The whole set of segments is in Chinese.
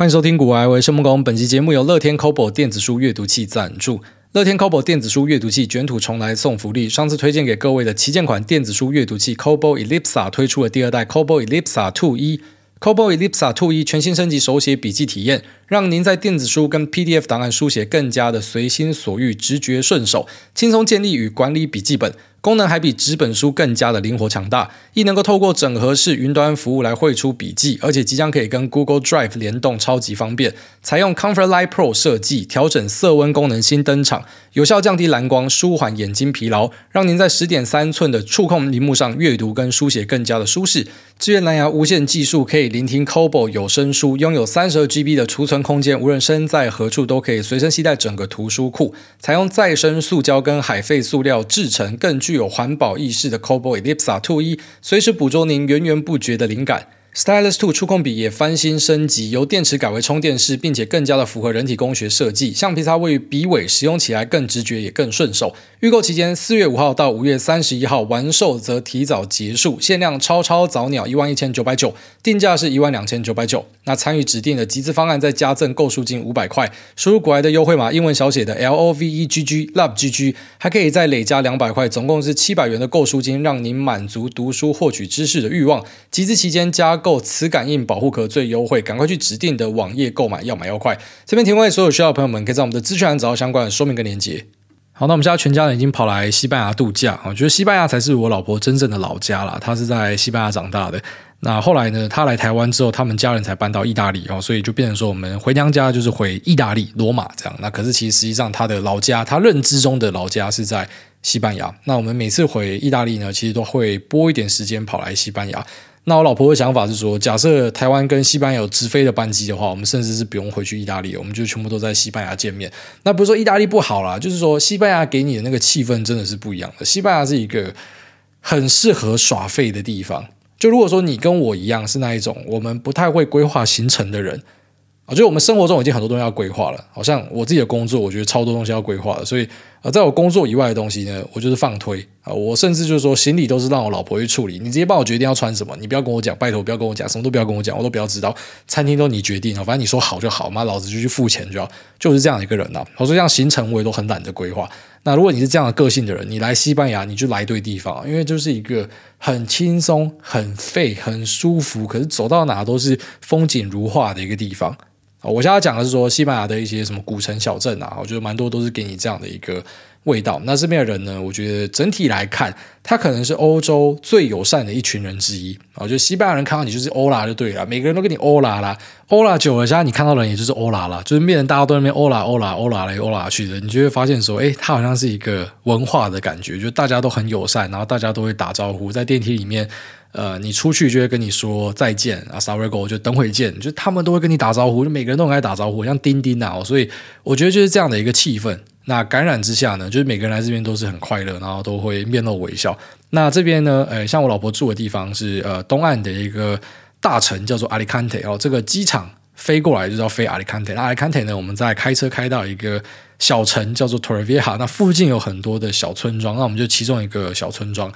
欢迎收听《股癌为生木工》，本期节目由乐天 c o b o 电子书阅读器赞助。乐天 c o b o 电子书阅读器卷土重来送福利，上次推荐给各位的旗舰款电子书阅读器 c o b o Elipsa 推出了第二代 c o b o Elipsa 2.1。Kobo Elipsa 2.1全新升级手写笔记体验，让您在电子书跟 PDF 档案书写更加的随心所欲、直觉顺手，轻松建立与管理笔记本。功能还比纸本书更加的灵活强大，亦能够透过整合式云端服务来绘出笔记，而且即将可以跟 Google Drive 联动，超级方便。采用 Comfort Light Pro 设计，调整色温功能新登场，有效降低蓝光，舒缓眼睛疲劳，让您在十点三寸的触控萤幕上阅读跟书写更加的舒适。支援蓝牙无线技术，可以聆听 Kobo 有声书，拥有三十二 GB 的储存空间，无论身在何处都可以随身携带整个图书库。采用再生塑胶跟海废塑料制成，更具有环保意识的 Kobo Elipsa 2.1，随时捕捉您源源不绝的灵感。Stylus Two 触控笔也翻新升级，由电池改为充电式，并且更加的符合人体工学设计。橡皮擦位于笔尾，使用起来更直觉也更顺手。预购期间四月五号到五月三十一号，完售则提早结束，限量超超早鸟一万一千九百九，定价是一万两千九百九。那参与指定的集资方案再加赠购书金五百块，输入股癌的优惠码英文小写的 L O V E G G Love G G，还可以再累加两百块，总共是七百元的购书金，让您满足读书获取知识的欲望。集资期间加购磁感应保护壳最优惠，赶快去指定的网页购买，要买要快。这边提问所有需要的朋友们，可以在我们的资讯栏找到相关的说明跟连接。好，那我们家全家人已经跑来西班牙度假，我觉得西班牙才是我老婆真正的老家啦。她是在西班牙长大的。那后来呢，她来台湾之后，他们家人才搬到意大利哦，所以就变成说我们回娘家就是回意大利罗马这样。那可是其实实际上她的老家，她认知中的老家是在西班牙。那我们每次回意大利呢，其实都会拨一点时间跑来西班牙。那我老婆的想法是说，假设台湾跟西班牙有直飞的班机的话，我们甚至是不用回去意大利，我们就全部都在西班牙见面。那不是说意大利不好啦，就是说西班牙给你的那个气氛真的是不一样的。西班牙是一个很适合耍废的地方。就如果说你跟我一样是那一种我们不太会规划行程的人。我觉得我们生活中已经很多东西要规划了，好像我自己的工作，我觉得超多东西要规划的。所以呃，在我工作以外的东西呢，我就是放推啊。我甚至就是说，行李都是让我老婆去处理，你直接帮我决定要穿什么，你不要跟我讲，拜托不要跟我讲，什么都不要跟我讲，我都不要知道。餐厅都你决定啊，反正你说好就好嘛，老子就去付钱就要，就是这样一个人呐。我说这样行程我也都很懒得规划。那如果你是这样的个性的人，你来西班牙你就来对地方，因为就是一个很轻松、很废、很舒服，可是走到哪都是风景如画的一个地方。我现在讲的是说西班牙的一些什么古城小镇啊，我觉得蛮多都是给你这样的一个味道。那这边的人呢，我觉得整体来看，他可能是欧洲最友善的一群人之一。我觉得西班牙人看到你就是欧拉就对了，每个人都跟你欧拉啦，欧拉久了，现在你看到的人也就是欧拉啦，就是面人大家都在那边欧拉欧拉欧拉来欧拉去的，你就会发现说，诶，他好像是一个文化的感觉，就大家都很友善，然后大家都会打招呼，在电梯里面。呃，你出去就会跟你说再见啊，Sorry go，就等会见，就他们都会跟你打招呼，就每个人都很爱打招呼，像钉钉啊，所以我觉得就是这样的一个气氛。那感染之下呢，就是每个人来这边都是很快乐，然后都会面露微笑。那这边呢，呃，像我老婆住的地方是呃东岸的一个大城，叫做阿里坎特哦，这个机场飞过来就叫飞阿里坎特。那阿里坎特呢，我们在开车开到一个小城叫做 tourvia 那附近有很多的小村庄，那我们就其中一个小村庄。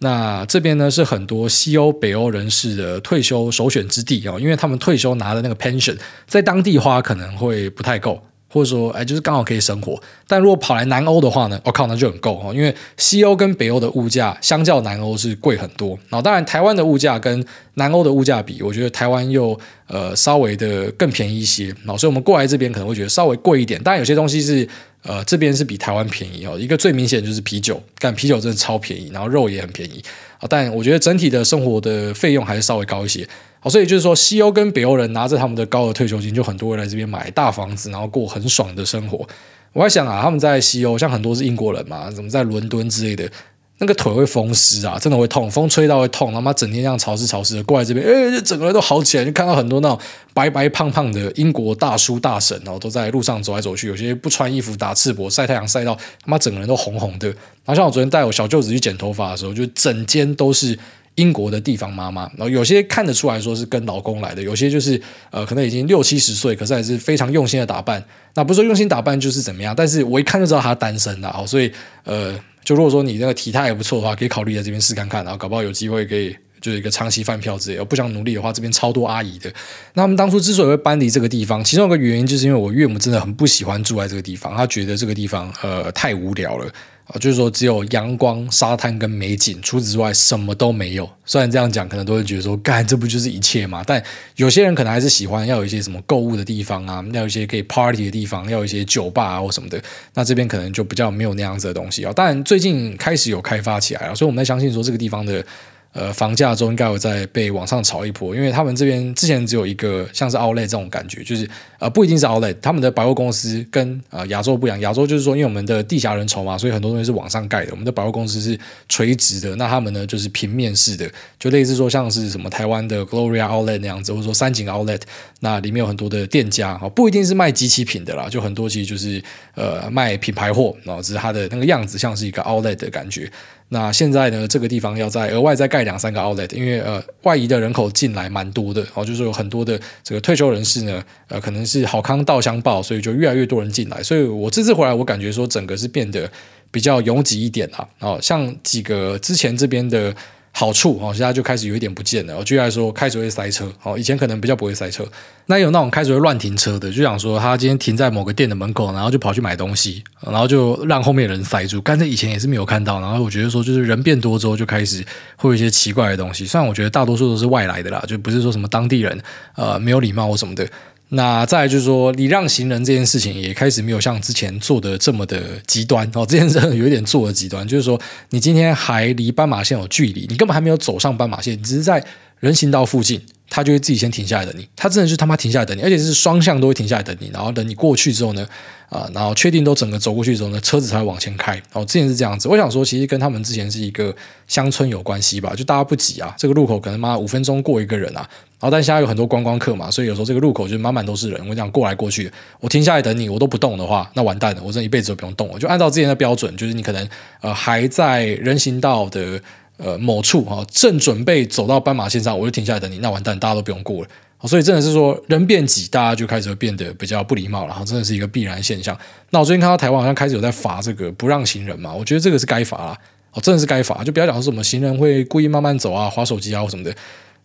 那这边呢，是很多西欧、北欧人士的退休首选之地哦，因为他们退休拿的那个 pension 在当地花可能会不太够。或者说，哎，就是刚好可以生活。但如果跑来南欧的话呢，我靠，那就很够哦。因为西欧跟北欧的物价相较南欧是贵很多。然后，当然台湾的物价跟南欧的物价比，我觉得台湾又呃稍微的更便宜一些。然后，所以我们过来这边可能会觉得稍微贵一点。当然，有些东西是呃这边是比台湾便宜哦。一个最明显就是啤酒，但啤酒真的超便宜，然后肉也很便宜啊。但我觉得整体的生活的费用还是稍微高一些。所以就是说，西欧跟北欧人拿着他们的高额退休金，就很多人来这边买大房子，然后过很爽的生活。我在想啊，他们在西欧，像很多是英国人嘛，怎么在伦敦之类的，那个腿会风湿啊，真的会痛，风吹到会痛，他妈整天这样潮湿潮湿的过来这边，哎，就整个人都好起来，就看到很多那种白白胖胖的英国大叔大婶，然后都在路上走来走去，有些不穿衣服打赤膊晒太阳晒到他妈整个人都红红的。然后像我昨天带我小舅子去剪头发的时候，就整间都是。英国的地方妈妈，然后有些看得出来说是跟老公来的，有些就是呃可能已经六七十岁，可是还是非常用心的打扮。那不是说用心打扮就是怎么样，但是我一看就知道她单身了。所以呃，就如果说你那个体态也不错的话，可以考虑在这边试看看，然后搞不好有机会可以就是一个长期饭票之类。不想努力的话，这边超多阿姨的。那他们当初之所以会搬离这个地方，其中有个原因就是因为我岳母真的很不喜欢住在这个地方，她觉得这个地方呃太无聊了。啊，就是说只有阳光、沙滩跟美景，除此之外什么都没有。虽然这样讲，可能都会觉得说，干，这不就是一切嘛？但有些人可能还是喜欢要有一些什么购物的地方啊，要有一些可以 party 的地方，要有一些酒吧啊或什么的。那这边可能就比较没有那样子的东西啊。当然，最近开始有开发起来了，所以我们在相信说这个地方的。呃，房价中应该有在被往上炒一波，因为他们这边之前只有一个像是 Outlet 这种感觉，就是呃不一定是 Outlet，他们的百货公司跟呃亚洲不一样，亚洲就是说因为我们的地狭人稠嘛，所以很多东西是往上盖的，我们的百货公司是垂直的，那他们呢就是平面式的，就类似说像是什么台湾的 Gloria Outlet 那样子，或者说三井 Outlet，那里面有很多的店家啊，不一定是卖机器品的啦，就很多其实就是呃卖品牌货，然后只是它的那个样子像是一个 Outlet 的感觉。那现在呢，这个地方要再额外再盖两三个 outlet，因为呃外移的人口进来蛮多的，哦，就是有很多的这个退休人士呢，呃，可能是好康道相报，所以就越来越多人进来，所以我这次回来，我感觉说整个是变得比较拥挤一点啊，哦，像几个之前这边的。好处哦，现在就开始有一点不见了。我举例来说，开始会塞车哦，以前可能比较不会塞车。那有那种开始会乱停车的，就想说他今天停在某个店的门口，然后就跑去买东西，然后就让后面的人塞住。刚才以前也是没有看到，然后我觉得说，就是人变多之后，就开始会有一些奇怪的东西。虽然我觉得大多数都是外来的啦，就不是说什么当地人呃没有礼貌或什么的。那再就是说，礼让行人这件事情也开始没有像之前做的这么的极端哦。这件事有一点做的极端，就是说，你今天还离斑马线有距离，你根本还没有走上斑马线，你只是在人行道附近。他就会自己先停下来等你，他真的是他妈停下来等你，而且是双向都会停下来等你，然后等你过去之后呢，啊、然后确定都整个走过去之后呢，车子才会往前开。哦，之前是这样子，我想说，其实跟他们之前是一个乡村有关系吧，就大家不挤啊，这个路口可能妈五分钟过一个人啊，然后但现在有很多观光客嘛，所以有时候这个路口就满满都是人，我讲过来过去，我停下来等你，我都不动的话，那完蛋了，我这一辈子都不用动了，就按照之前的标准，就是你可能呃还在人行道的。呃，某处哈，正准备走到斑马线上，我就停下来等你，那完蛋，大家都不用过了。所以真的是说，人变挤，大家就开始会变得比较不礼貌了，然后真的是一个必然现象。那我最近看到台湾好像开始有在罚这个不让行人嘛，我觉得这个是该罚啊，哦，真的是该罚，就不要讲说什么行人会故意慢慢走啊，滑手机啊或什么的。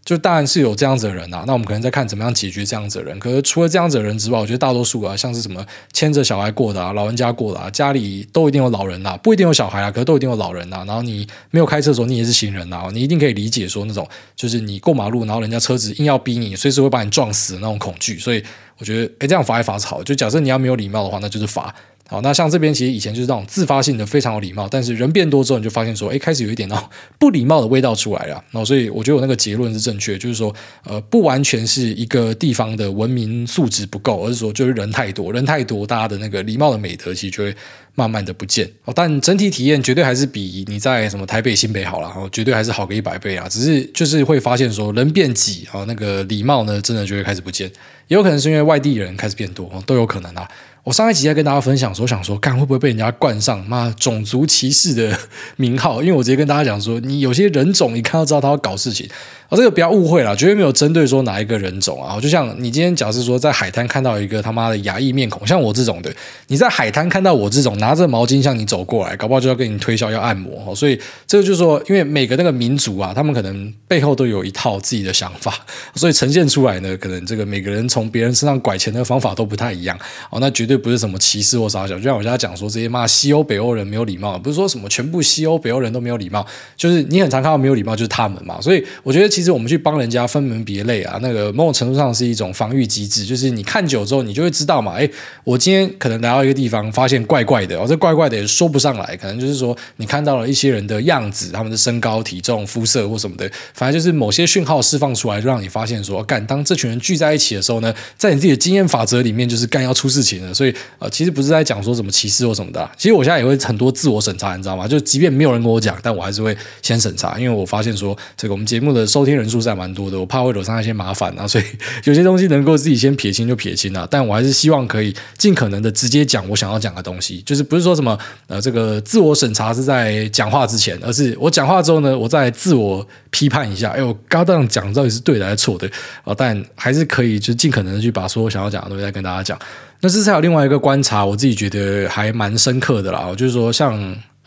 就当然是有这样子的人啊，那我们可能在看怎么样解决这样子的人。可是除了这样子的人之外，我觉得大多数啊，像是什么牵着小孩过的啊，老人家过的啊，家里都一定有老人啊，不一定有小孩啊，可是都一定有老人啊。然后你没有开车的时候，你也是行人啊，你一定可以理解说那种就是你过马路，然后人家车子硬要逼你，随时会把你撞死的那种恐惧。所以我觉得，诶，这样罚一罚是好。就假设你要没有礼貌的话，那就是罚。好，那像这边其实以前就是那种自发性的非常有礼貌，但是人变多之后，你就发现说，哎，开始有一点那种不礼貌的味道出来了。然后，所以我觉得我那个结论是正确，就是说，呃，不完全是一个地方的文明素质不够，而是说就是人太多，人太多，大家的那个礼貌的美德其实就会慢慢的不见。哦，但整体体验绝对还是比你在什么台北、新北好了，然后绝对还是好个一百倍啊。只是就是会发现说，人变挤啊，那个礼貌呢，真的就会开始不见。也有可能是因为外地人开始变多，都有可能啊。我上一集在跟大家分享说，想说，看会不会被人家冠上妈种族歧视的名号？因为我直接跟大家讲说，你有些人种，你看到知道他要搞事情。哦，这个不要误会了，绝对没有针对说哪一个人种啊。就像你今天假设说在海滩看到一个他妈的亚裔面孔，像我这种的，你在海滩看到我这种拿着毛巾向你走过来，搞不好就要跟你推销要按摩哦。所以这个就是说，因为每个那个民族啊，他们可能背后都有一套自己的想法，所以呈现出来呢，可能这个每个人从别人身上拐钱的方法都不太一样。哦，那绝对。不是什么歧视或啥小，就像我现在讲说这些妈西欧北欧人没有礼貌，不是说什么全部西欧北欧人都没有礼貌，就是你很常看到没有礼貌就是他们嘛。所以我觉得其其实我们去帮人家分门别类啊，那个某种程度上是一种防御机制，就是你看久之后你就会知道嘛。哎，我今天可能来到一个地方，发现怪怪的，哦，这怪怪的也说不上来，可能就是说你看到了一些人的样子，他们的身高、体重、肤色或什么的，反正就是某些讯号释放出来，就让你发现说，干，当这群人聚在一起的时候呢，在你自己的经验法则里面，就是干要出事情了。所以呃，其实不是在讲说什么歧视或什么的，其实我现在也会很多自我审查，你知道吗？就即便没有人跟我讲，但我还是会先审查，因为我发现说这个我们节目的收听人数是还蛮多的，我怕会惹上一些麻烦啊，所以 有些东西能够自己先撇清就撇清了。但我还是希望可以尽可能的直接讲我想要讲的东西，就是不是说什么呃这个自我审查是在讲话之前，而是我讲话之后呢，我再自我批判一下，哎，我刚刚讲到底是对的还是错的啊？但还是可以就尽可能的去把所有想要讲的东西再跟大家讲。那这次还有另外一个观察，我自己觉得还蛮深刻的啦。就是说，像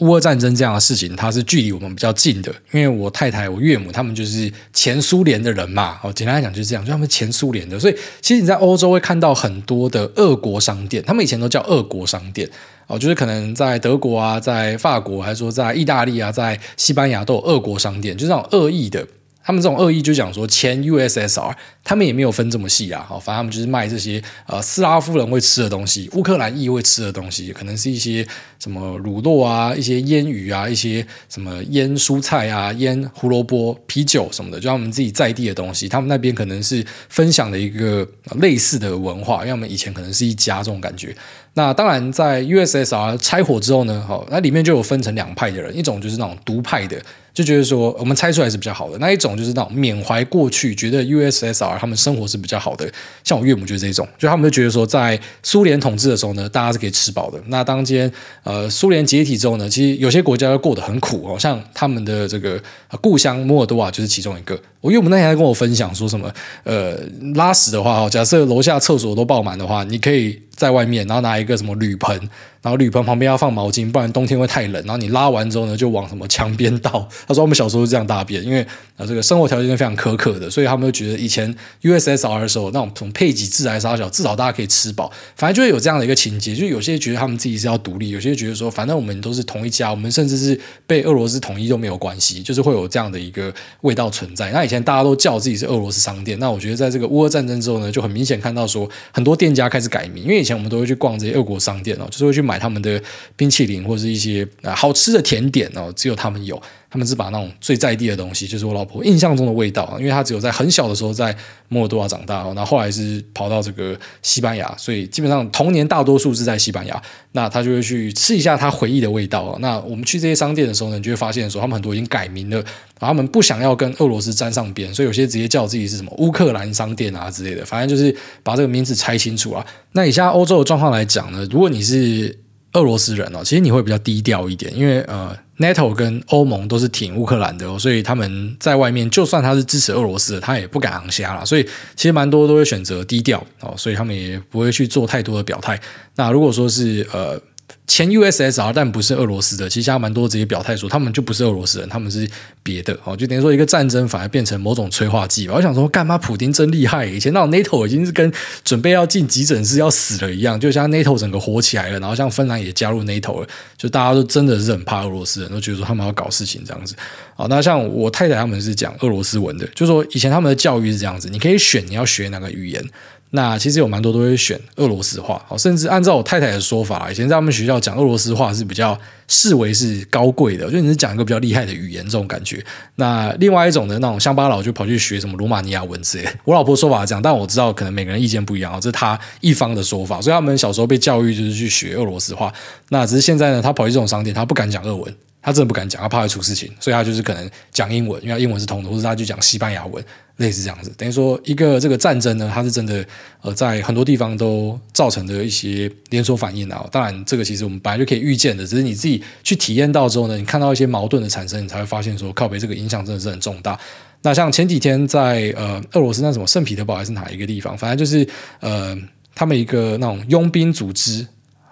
乌俄战争这样的事情，它是距离我们比较近的，因为我太太、我岳母他们就是前苏联的人嘛。哦，简单来讲就是这样，就他们前苏联的，所以其实你在欧洲会看到很多的俄国商店，他们以前都叫俄国商店哦，就是可能在德国啊，在法国，还是说在意大利啊，在西班牙都有俄国商店，就是那种恶意的。他们这种恶意就讲说前 USSR，他们也没有分这么细啊，好，反正他们就是卖这些呃斯拉夫人会吃的东西，乌克兰裔会吃的东西，可能是一些什么乳酪啊，一些腌鱼啊，一些什么腌蔬菜啊，腌胡萝卜、啤酒什么的，就他们自己在地的东西。他们那边可能是分享的一个类似的文化，因为我们以前可能是一家这种感觉。那当然，在 USSR 拆伙之后呢，好，那里面就有分成两派的人，一种就是那种独派的。就觉得说我们猜出来是比较好的那一种，就是那种缅怀过去，觉得 USSR 他们生活是比较好的。像我岳母就是这种，就他们就觉得说，在苏联统治的时候呢，大家是可以吃饱的。那当今天呃苏联解体之后呢，其实有些国家都过得很苦哦，像他们的这个故乡摩尔多瓦就是其中一个。我岳母那天还跟我分享说什么，呃，拉屎的话哦，假设楼下厕所都爆满的话，你可以在外面，然后拿一个什么铝盆。然后铝盆旁边要放毛巾，不然冬天会太冷。然后你拉完之后呢，就往什么墙边倒。他说我们小时候是这样大便，因为啊这个生活条件是非常苛刻的，所以他们就觉得以前 USSR 的时候那种从配给制还是啥小，至少大家可以吃饱。反正就会有这样的一个情节，就有些觉得他们自己是要独立，有些觉得说反正我们都是同一家，我们甚至是被俄罗斯统一都没有关系，就是会有这样的一个味道存在。那以前大家都叫自己是俄罗斯商店，那我觉得在这个乌俄战争之后呢，就很明显看到说很多店家开始改名，因为以前我们都会去逛这些俄国商店哦，就是会去买他们的。冰淇淋或者是一些啊好吃的甜点哦，只有他们有，他们是把那种最在地的东西，就是我老婆印象中的味道，因为她只有在很小的时候在摩尔多瓦长大，然后后来是跑到这个西班牙，所以基本上童年大多数是在西班牙，那她就会去吃一下她回忆的味道。那我们去这些商店的时候呢，你就会发现说他们很多已经改名了，他们不想要跟俄罗斯沾上边，所以有些直接叫自己是什么乌克兰商店啊之类的，反正就是把这个名字拆清楚啊。那以下欧洲的状况来讲呢，如果你是俄罗斯人哦，其实你会比较低调一点，因为呃，NATO 跟欧盟都是挺乌克兰的哦，所以他们在外面，就算他是支持俄罗斯的，他也不敢昂虾了，所以其实蛮多都会选择低调哦，所以他们也不会去做太多的表态。那如果说是呃。前 USSR 但不是俄罗斯的，其实还蛮多直接表态说他们就不是俄罗斯人，他们是别的哦，就等于说一个战争反而变成某种催化剂吧。我想说，干嘛普丁真厉害？以前那种 NATO 已经是跟准备要进急诊室要死了一样，就像 NATO 整个火起来了，然后像芬兰也加入 NATO 了，就大家都真的是很怕俄罗斯人，都觉得说他们要搞事情这样子。好，那像我太太他们是讲俄罗斯文的，就说以前他们的教育是这样子，你可以选你要学哪个语言。那其实有蛮多都会选俄罗斯话，甚至按照我太太的说法，以前在他们学校讲俄罗斯话是比较视为是高贵的，就你是讲一个比较厉害的语言这种感觉。那另外一种的那种乡巴佬就跑去学什么罗马尼亚文之类。我老婆说法是这样，但我知道可能每个人意见不一样啊，这是他一方的说法。所以他们小时候被教育就是去学俄罗斯话。那只是现在呢，他跑去这种商店，他不敢讲俄文。他真的不敢讲，他怕会出事情，所以他就是可能讲英文，因为英文是通的，或者他就讲西班牙文，类似这样子。等于说，一个这个战争呢，它是真的呃，在很多地方都造成的一些连锁反应啊。当然，这个其实我们本来就可以预见的，只是你自己去体验到之后呢，你看到一些矛盾的产生，你才会发现说，靠北这个影响真的是很重大。那像前几天在呃俄罗斯那什么圣彼得堡还是哪一个地方，反正就是呃他们一个那种佣兵组织。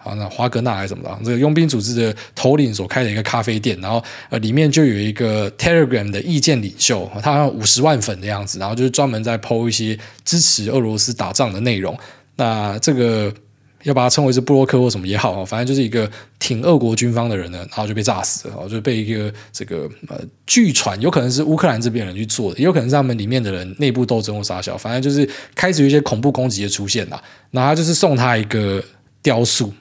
啊，那华格纳还是什么的，这个佣兵组织的头领所开的一个咖啡店，然后呃，里面就有一个 Telegram 的意见领袖，他好像五十万粉的样子，然后就是专门在 po 一些支持俄罗斯打仗的内容。那这个要把它称为是布洛克或什么也好，反正就是一个挺俄国军方的人呢，然后就被炸死了，就被一个这个呃，据传有可能是乌克兰这边人去做的，也有可能是他们里面的人内部斗争或杀小，反正就是开始有一些恐怖攻击的出现了。那他就是送他一个雕塑。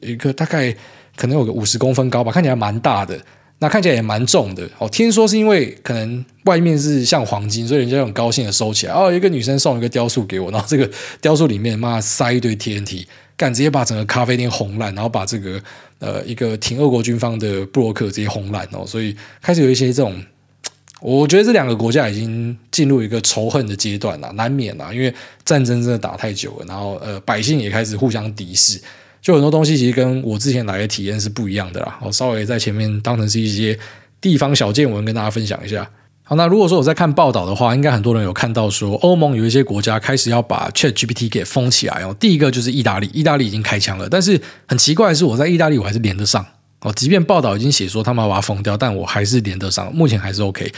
一个大概可能有个五十公分高吧，看起来蛮大的，那看起来也蛮重的。哦，听说是因为可能外面是像黄金，所以人家很高兴的收起来。哦，一个女生送一个雕塑给我，然后这个雕塑里面妈塞一堆 TNT，干直接把整个咖啡店轰烂，然后把这个呃一个挺俄国军方的布洛克直接轰烂哦。所以开始有一些这种，我觉得这两个国家已经进入一个仇恨的阶段了，难免啦，因为战争真的打太久了，然后呃百姓也开始互相敌视。就很多东西其实跟我之前来的体验是不一样的啦。我稍微在前面当成是一些地方小见闻跟大家分享一下。好，那如果说我在看报道的话，应该很多人有看到说欧盟有一些国家开始要把 ChatGPT 给封起来哦。第一个就是意大利，意大利已经开枪了，但是很奇怪的是我在意大利我还是连得上哦，即便报道已经写说他们要把它封掉，但我还是连得上，目前还是 OK。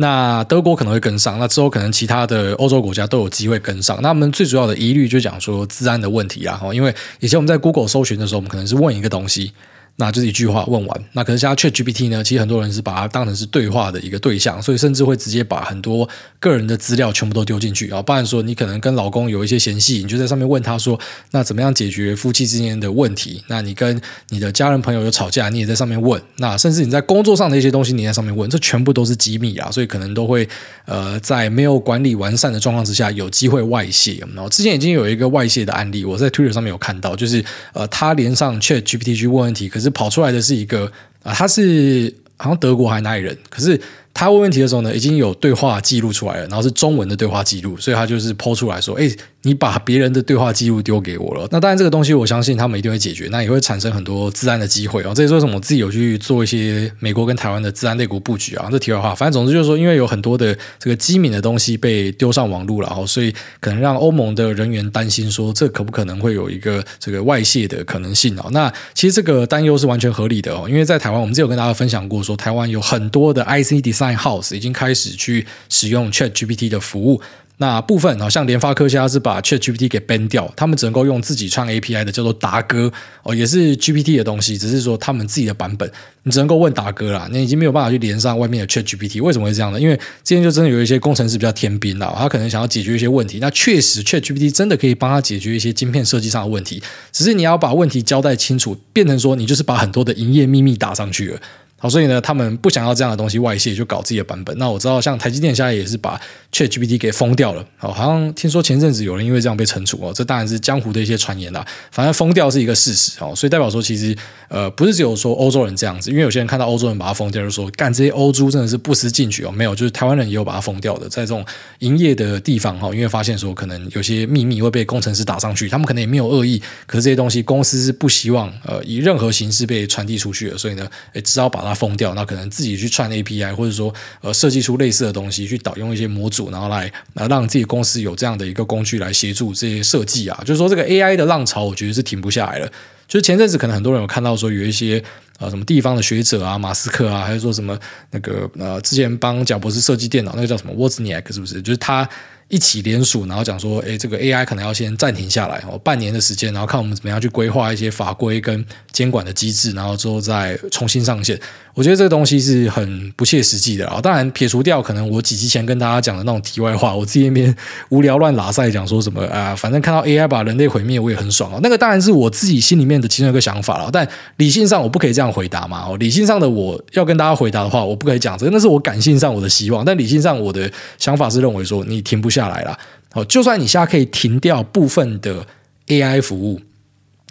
那德国可能会跟上，那之后可能其他的欧洲国家都有机会跟上。那我们最主要的疑虑就讲说治安的问题啊，因为以前我们在 Google 搜寻的时候，我们可能是问一个东西。那就是一句话问完，那可是现在 ChatGPT 呢？其实很多人是把它当成是对话的一个对象，所以甚至会直接把很多个人的资料全部都丢进去啊。不然说你可能跟老公有一些嫌隙，你就在上面问他说：“那怎么样解决夫妻之间的问题？”那你跟你的家人朋友有吵架，你也在上面问。那甚至你在工作上的一些东西，你在上面问，这全部都是机密啊，所以可能都会呃在没有管理完善的状况之下，有机会外泄。然后之前已经有一个外泄的案例，我在 Twitter 上面有看到，就是呃他连上 ChatGPT 去问问题，是跑出来的是一个啊，他是好像德国还是哪里人，可是。他问问题的时候呢，已经有对话记录出来了，然后是中文的对话记录，所以他就是抛出来说：“哎，你把别人的对话记录丢给我了。”那当然，这个东西我相信他们一定会解决，那也会产生很多资安的机会哦。这也是为什么我自己有去做一些美国跟台湾的资安类股布局啊。这题外话，反正总之就是说，因为有很多的这个机敏的东西被丢上网络了，然后所以可能让欧盟的人员担心说，这可不可能会有一个这个外泄的可能性哦。那其实这个担忧是完全合理的哦，因为在台湾，我们之前有跟大家分享过，说台湾有很多的 IC Design House 已经。开始去使用 ChatGPT 的服务，那部分好像联发科现在是把 ChatGPT 给 ban 掉，他们只能够用自己创 API 的叫做达哥哦，也是 GPT 的东西，只是说他们自己的版本，你只能够问达哥啦，你已经没有办法去连上外面的 ChatGPT。为什么会这样呢？因为之前就真的有一些工程师比较天兵啦，他可能想要解决一些问题，那确实 ChatGPT 真的可以帮他解决一些晶片设计上的问题，只是你要把问题交代清楚，变成说你就是把很多的营业秘密打上去了。好，所以呢，他们不想要这样的东西外泄，就搞自己的版本。那我知道，像台积电现在也是把 ChatGPT 给封掉了。好，好像听说前阵子有人因为这样被惩处哦，这当然是江湖的一些传言啦。反正封掉是一个事实哦，所以代表说，其实呃，不是只有说欧洲人这样子，因为有些人看到欧洲人把它封掉，就说干这些欧猪真的是不思进取哦。没有，就是台湾人也有把它封掉的，在这种营业的地方哈，因为发现说可能有些秘密会被工程师打上去，他们可能也没有恶意，可是这些东西公司是不希望呃以任何形式被传递出去的，所以呢，哎只好把它封掉。那可能。自己去串 API，或者说呃设计出类似的东西，去导用一些模组，然后来呃让自己公司有这样的一个工具来协助这些设计啊。就是说这个 AI 的浪潮，我觉得是停不下来了。就是前阵子可能很多人有看到说有一些呃什么地方的学者啊，马斯克啊，还是说什么那个呃之前帮贾博士设计电脑那个叫什么 Wozniak 是不是？就是他。一起联署，然后讲说，哎，这个 AI 可能要先暂停下来哦，半年的时间，然后看我们怎么样去规划一些法规跟监管的机制，然后之后再重新上线。我觉得这个东西是很不切实际的啊。当然，撇除掉可能我几期前跟大家讲的那种题外话，我自己那边无聊乱拉赛讲说什么啊，反正看到 AI 把人类毁灭，我也很爽哦。那个当然是我自己心里面的其中一个想法了，但理性上我不可以这样回答嘛。哦，理性上的我要跟大家回答的话，我不可以讲这个，那是我感性上我的希望，但理性上我的想法是认为说你停不下下来了。好，就算你现在可以停掉部分的 AI 服务，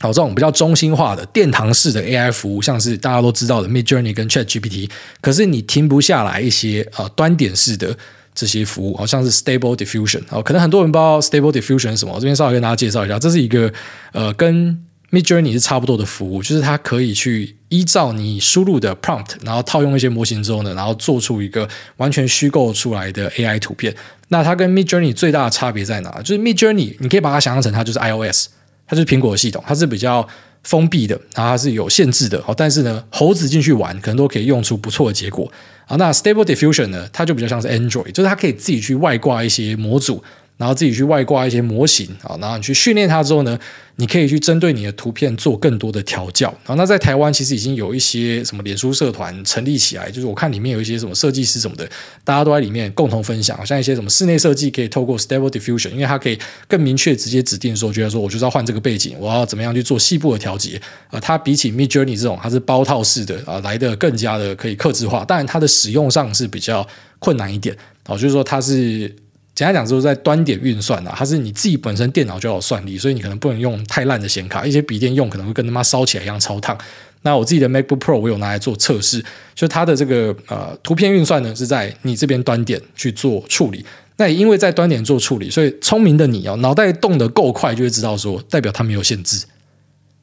好，这种比较中心化的殿堂式的 AI 服务，像是大家都知道的 Midjourney 跟 ChatGPT，可是你停不下来一些呃端点式的这些服务，好像是 Stable Diffusion，好，可能很多人不知道 Stable Diffusion 是什么，我这边稍微跟大家介绍一下，这是一个呃跟 Midjourney 是差不多的服务，就是它可以去依照你输入的 prompt，然后套用一些模型之后呢，然后做出一个完全虚构出来的 AI 图片。那它跟 Midjourney 最大的差别在哪？就是 Midjourney，你可以把它想象成它就是 iOS，它就是苹果系统，它是比较封闭的，然后它是有限制的。好，但是呢，猴子进去玩可能都可以用出不错的结果。好，那 Stable Diffusion 呢，它就比较像是 Android，就是它可以自己去外挂一些模组。然后自己去外挂一些模型啊，然后你去训练它之后呢，你可以去针对你的图片做更多的调教。然后那在台湾其实已经有一些什么脸书社团成立起来，就是我看里面有一些什么设计师什么的，大家都在里面共同分享，像一些什么室内设计可以透过 Stable Diffusion，因为它可以更明确直接指定说，觉得说我就是要换这个背景，我要怎么样去做细部的调节啊。它比起 Midjourney 这种它是包套式的啊，来的更加的可以克制化，当然它的使用上是比较困难一点啊，就是说它是。简单讲，就是在端点运算啊，它是你自己本身电脑就有算力，所以你可能不能用太烂的显卡，一些笔电用可能会跟他妈烧起来一样超烫。那我自己的 MacBook Pro 我有拿来做测试，就它的这个呃图片运算呢是在你这边端点去做处理。那也因为在端点做处理，所以聪明的你哦，脑袋动得够快，就会知道说代表它没有限制。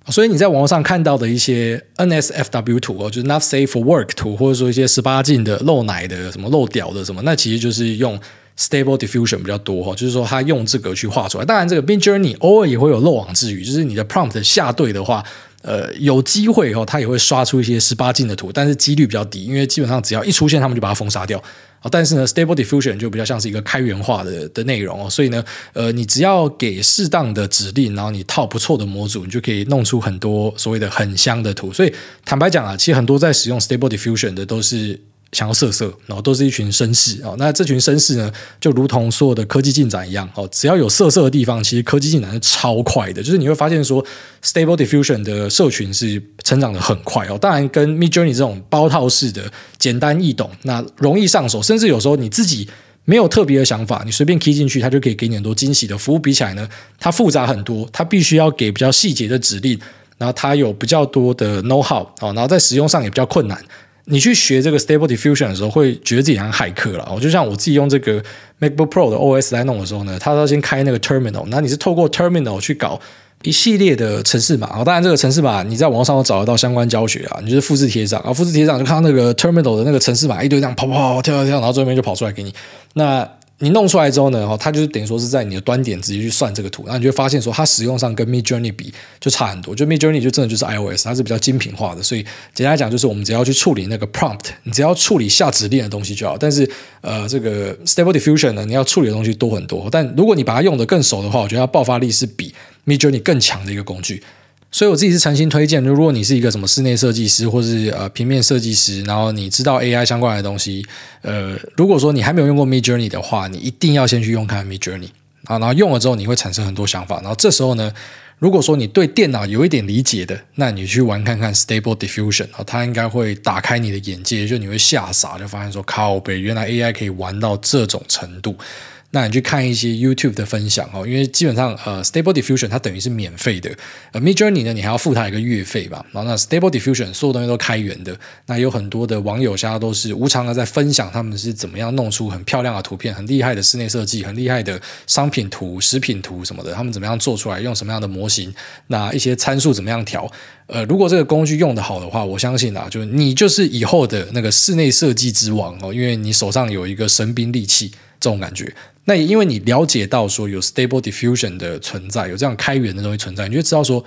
所以你在网络上看到的一些 NSFW 图哦，就是 Not Safe for Work 图，或者说一些十八禁的露奶的什么露屌的什么，那其实就是用。Stable Diffusion 比较多哈，就是说它用这个去画出来。当然，这个 Midjourney 偶尔也会有漏网之鱼，就是你的 prompt 下对的话，呃，有机会哦，他也会刷出一些十八禁的图，但是几率比较低，因为基本上只要一出现，他们就把它封杀掉。但是呢，Stable Diffusion 就比较像是一个开源化的的内容哦，所以呢，呃，你只要给适当的指令，然后你套不错的模组，你就可以弄出很多所谓的很香的图。所以坦白讲啊，其实很多在使用 Stable Diffusion 的都是。想要色色，然后都是一群绅士哦。那这群绅士呢，就如同所有的科技进展一样哦，只要有色色的地方，其实科技进展是超快的。就是你会发现说，Stable Diffusion 的社群是成长的很快哦。当然，跟 Midjourney 这种包套式的简单易懂，那容易上手，甚至有时候你自己没有特别的想法，你随便 key 进去，它就可以给你很多惊喜的服务。比起来呢，它复杂很多，它必须要给比较细节的指令，然后它有比较多的 know how 哦，然后在使用上也比较困难。你去学这个 Stable Diffusion 的时候，会觉得自己像骇客了。我就像我自己用这个 MacBook Pro 的 OS 来弄的时候呢，它都要先开那个 Terminal，那你是透过 Terminal 去搞一系列的程式码。当然，这个城市码你在网上都找得到相关教学啊，你就是复制贴上，啊复制贴上就看到那个 Terminal 的那个城市码一堆这样跑跑跑跳跳跳，然后最后面就跑出来给你。那你弄出来之后呢，它就是等于说是在你的端点直接去算这个图，那你就会发现说它使用上跟 Midjourney 比就差很多。就 Midjourney 就真的就是 iOS，它是比较精品化的，所以简单来讲就是我们只要去处理那个 prompt，你只要处理下指令的东西就好。但是呃，这个 Stable Diffusion 呢，你要处理的东西多很多。但如果你把它用得更熟的话，我觉得它爆发力是比 Midjourney 更强的一个工具。所以我自己是诚心推荐，就如果你是一个什么室内设计师，或是呃平面设计师，然后你知道 AI 相关的东西，呃，如果说你还没有用过 Midjourney 的话，你一定要先去用看 Midjourney 啊，然后用了之后你会产生很多想法，然后这时候呢，如果说你对电脑有一点理解的，那你去玩看看 Stable Diffusion 啊，它应该会打开你的眼界，就你会吓傻，就发现说靠北，原来 AI 可以玩到这种程度。那你去看一些 YouTube 的分享哦，因为基本上呃，Stable Diffusion 它等于是免费的，呃，Midjourney 呢，你还要付它一个月费吧。然后那 Stable Diffusion 所有东西都开源的，那有很多的网友现在都是无偿的在分享他们是怎么样弄出很漂亮的图片，很厉害的室内设计，很厉害的商品图、食品图什么的，他们怎么样做出来，用什么样的模型，那一些参数怎么样调。呃，如果这个工具用得好的话，我相信啊，就是你就是以后的那个室内设计之王哦，因为你手上有一个神兵利器，这种感觉。那也因为你了解到说有 Stable Diffusion 的存在，有这样开源的东西存在，你就知道说，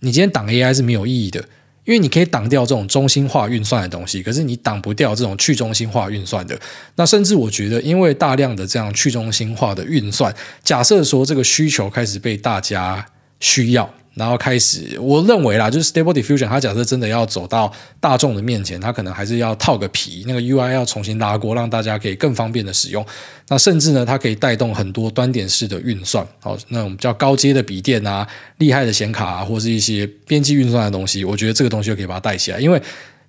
你今天挡 AI 是没有意义的，因为你可以挡掉这种中心化运算的东西，可是你挡不掉这种去中心化运算的。那甚至我觉得，因为大量的这样去中心化的运算，假设说这个需求开始被大家需要。然后开始，我认为啦，就是 Stable Diffusion，它假设真的要走到大众的面前，它可能还是要套个皮，那个 UI 要重新拉过，让大家可以更方便的使用。那甚至呢，它可以带动很多端点式的运算，好，那种比较高阶的笔电啊，厉害的显卡啊，或是一些边际运算的东西，我觉得这个东西就可以把它带起来，因为。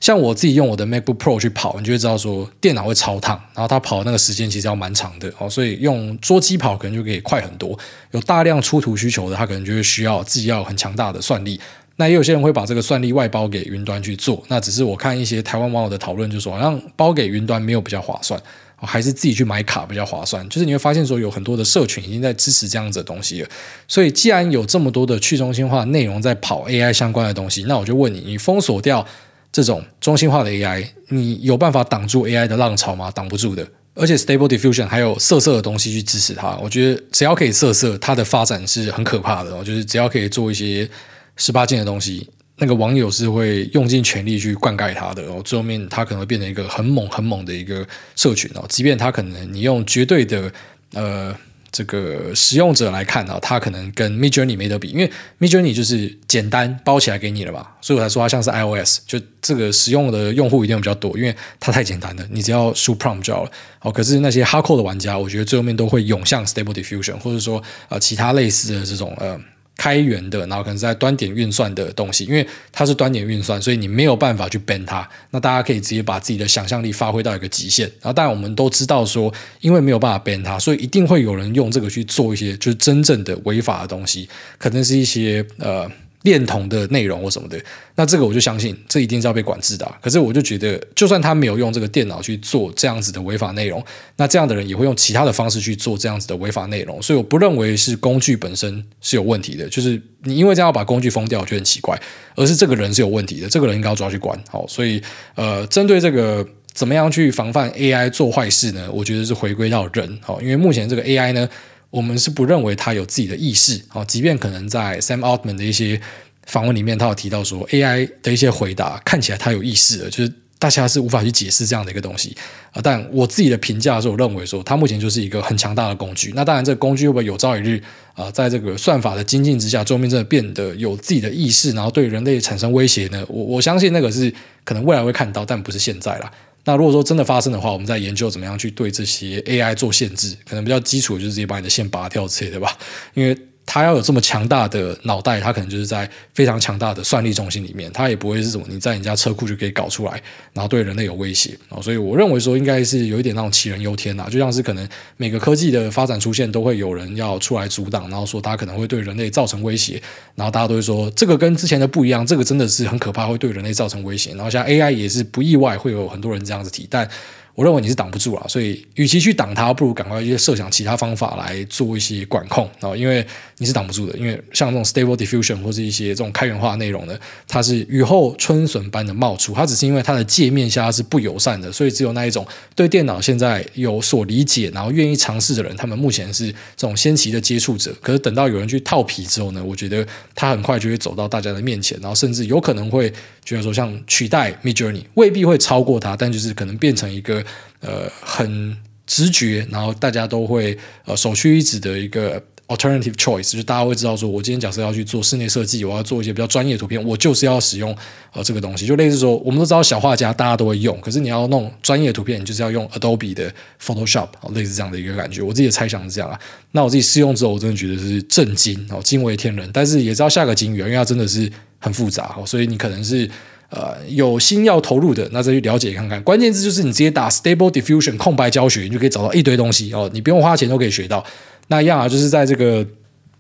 像我自己用我的 MacBook Pro 去跑，你就会知道说电脑会超烫，然后它跑那个时间其实要蛮长的哦，所以用桌机跑可能就可以快很多。有大量出图需求的，它可能就会需要自己要有很强大的算力。那也有些人会把这个算力外包给云端去做。那只是我看一些台湾网友的讨论，就说好像包给云端没有比较划算，还是自己去买卡比较划算。就是你会发现说有很多的社群已经在支持这样子的东西了。所以既然有这么多的去中心化内容在跑 AI 相关的东西，那我就问你，你封锁掉。这种中心化的 AI，你有办法挡住 AI 的浪潮吗？挡不住的。而且 Stable Diffusion 还有色色的东西去支持它，我觉得只要可以色色，它的发展是很可怕的。就是只要可以做一些十八禁的东西，那个网友是会用尽全力去灌溉它的。然后最后面它可能会变成一个很猛很猛的一个社群哦。即便它可能你用绝对的呃。这个使用者来看啊，它可能跟 Midjourney 没得比，因为 Midjourney 就是简单包起来给你了吧，所以我才说它像是 iOS，就这个使用的用户一定比较多，因为它太简单了，你只要输 prompt 就好了。好，可是那些 h a r d c o 的玩家，我觉得最后面都会涌向 Stable Diffusion，或者说啊其他类似的这种呃。开源的，然后可能在端点运算的东西，因为它是端点运算，所以你没有办法去 ban 它。那大家可以直接把自己的想象力发挥到一个极限。然后当然我们都知道说，因为没有办法 ban 它，所以一定会有人用这个去做一些就是真正的违法的东西，可能是一些呃。恋童的内容或什么的，那这个我就相信，这一定是要被管制的。可是我就觉得，就算他没有用这个电脑去做这样子的违法内容，那这样的人也会用其他的方式去做这样子的违法内容。所以我不认为是工具本身是有问题的，就是你因为这样要把工具封掉，我觉得很奇怪，而是这个人是有问题的，这个人应该要抓去关。好，所以呃，针对这个怎么样去防范 AI 做坏事呢？我觉得是回归到人。好，因为目前这个 AI 呢。我们是不认为他有自己的意识，即便可能在 Sam Altman 的一些访问里面，他有提到说，AI 的一些回答看起来他有意识的，就是。大家是无法去解释这样的一个东西啊，但我自己的评价是我认为说，它目前就是一个很强大的工具。那当然，这个工具会不会有朝一日啊，在这个算法的精进之下，桌面真的变得有自己的意识，然后对人类产生威胁呢？我我相信那个是可能未来会看到，但不是现在啦。那如果说真的发生的话，我们在研究怎么样去对这些 AI 做限制，可能比较基础的就是直接把你的线拔掉之类的吧，因为。他要有这么强大的脑袋，他可能就是在非常强大的算力中心里面，他也不会是什么你在你家车库就可以搞出来，然后对人类有威胁。所以我认为说应该是有一点那种杞人忧天呐，就像是可能每个科技的发展出现都会有人要出来阻挡，然后说他可能会对人类造成威胁，然后大家都会说这个跟之前的不一样，这个真的是很可怕，会对人类造成威胁。然后像 AI 也是不意外会有很多人这样子提，但。我认为你是挡不住了，所以与其去挡它，不如赶快去设想其他方法来做一些管控啊，因为你是挡不住的。因为像这种 Stable Diffusion 或是一些这种开源化内容呢，它是雨后春笋般的冒出，它只是因为它的界面下是不友善的，所以只有那一种对电脑现在有所理解，然后愿意尝试的人，他们目前是这种先期的接触者。可是等到有人去套皮之后呢，我觉得它很快就会走到大家的面前，然后甚至有可能会觉得说像取代 Midjourney，未必会超过它，但就是可能变成一个。呃，很直觉，然后大家都会呃首屈一指的一个 alternative choice，就大家会知道说，我今天假设要去做室内设计，我要做一些比较专业的图片，我就是要使用呃这个东西，就类似说，我们都知道小画家大家都会用，可是你要弄专业的图片，你就是要用 Adobe 的 Photoshop，类似这样的一个感觉。我自己的猜想是这样啊，那我自己试用之后，我真的觉得是震惊哦，惊为天人，但是也知道下个警语，因为它真的是很复杂哦，所以你可能是。呃，有心要投入的，那再去了解看看。关键字就是你直接打 Stable Diffusion 空白教学，你就可以找到一堆东西哦。你不用花钱都可以学到。那一样啊，就是在这个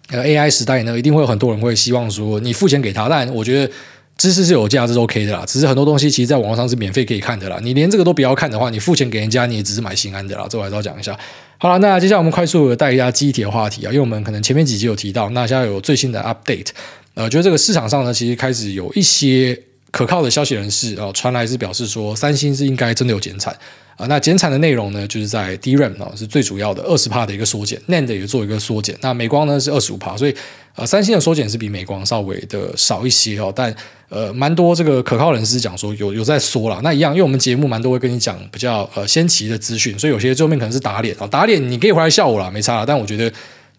呃 AI 时代呢，一定会有很多人会希望说你付钱给他。但我觉得知识是有价，这是 OK 的啦。只是很多东西其实在网络上是免费可以看的啦。你连这个都不要看的话，你付钱给人家，你也只是买心安的啦。这我还是要讲一下。好了，那接下来我们快速带一下记忆体的话题啊，因为我们可能前面几集有提到，那现在有最新的 update。呃，觉得这个市场上呢，其实开始有一些。可靠的消息人士啊，传来是表示说，三星是应该真的有减产啊。那减产的内容呢，就是在 DRAM 啊是最主要的二十帕的一个缩减，NAND 也做一个缩减。那美光呢是二十五帕，所以呃，三星的缩减是比美光稍微的少一些哦。但呃，蛮多这个可靠人士讲说有有在缩了。那一样，因为我们节目蛮多会跟你讲比较呃先期的资讯，所以有些最后面可能是打脸啊，打脸你可以回来笑我了，没差啦。但我觉得。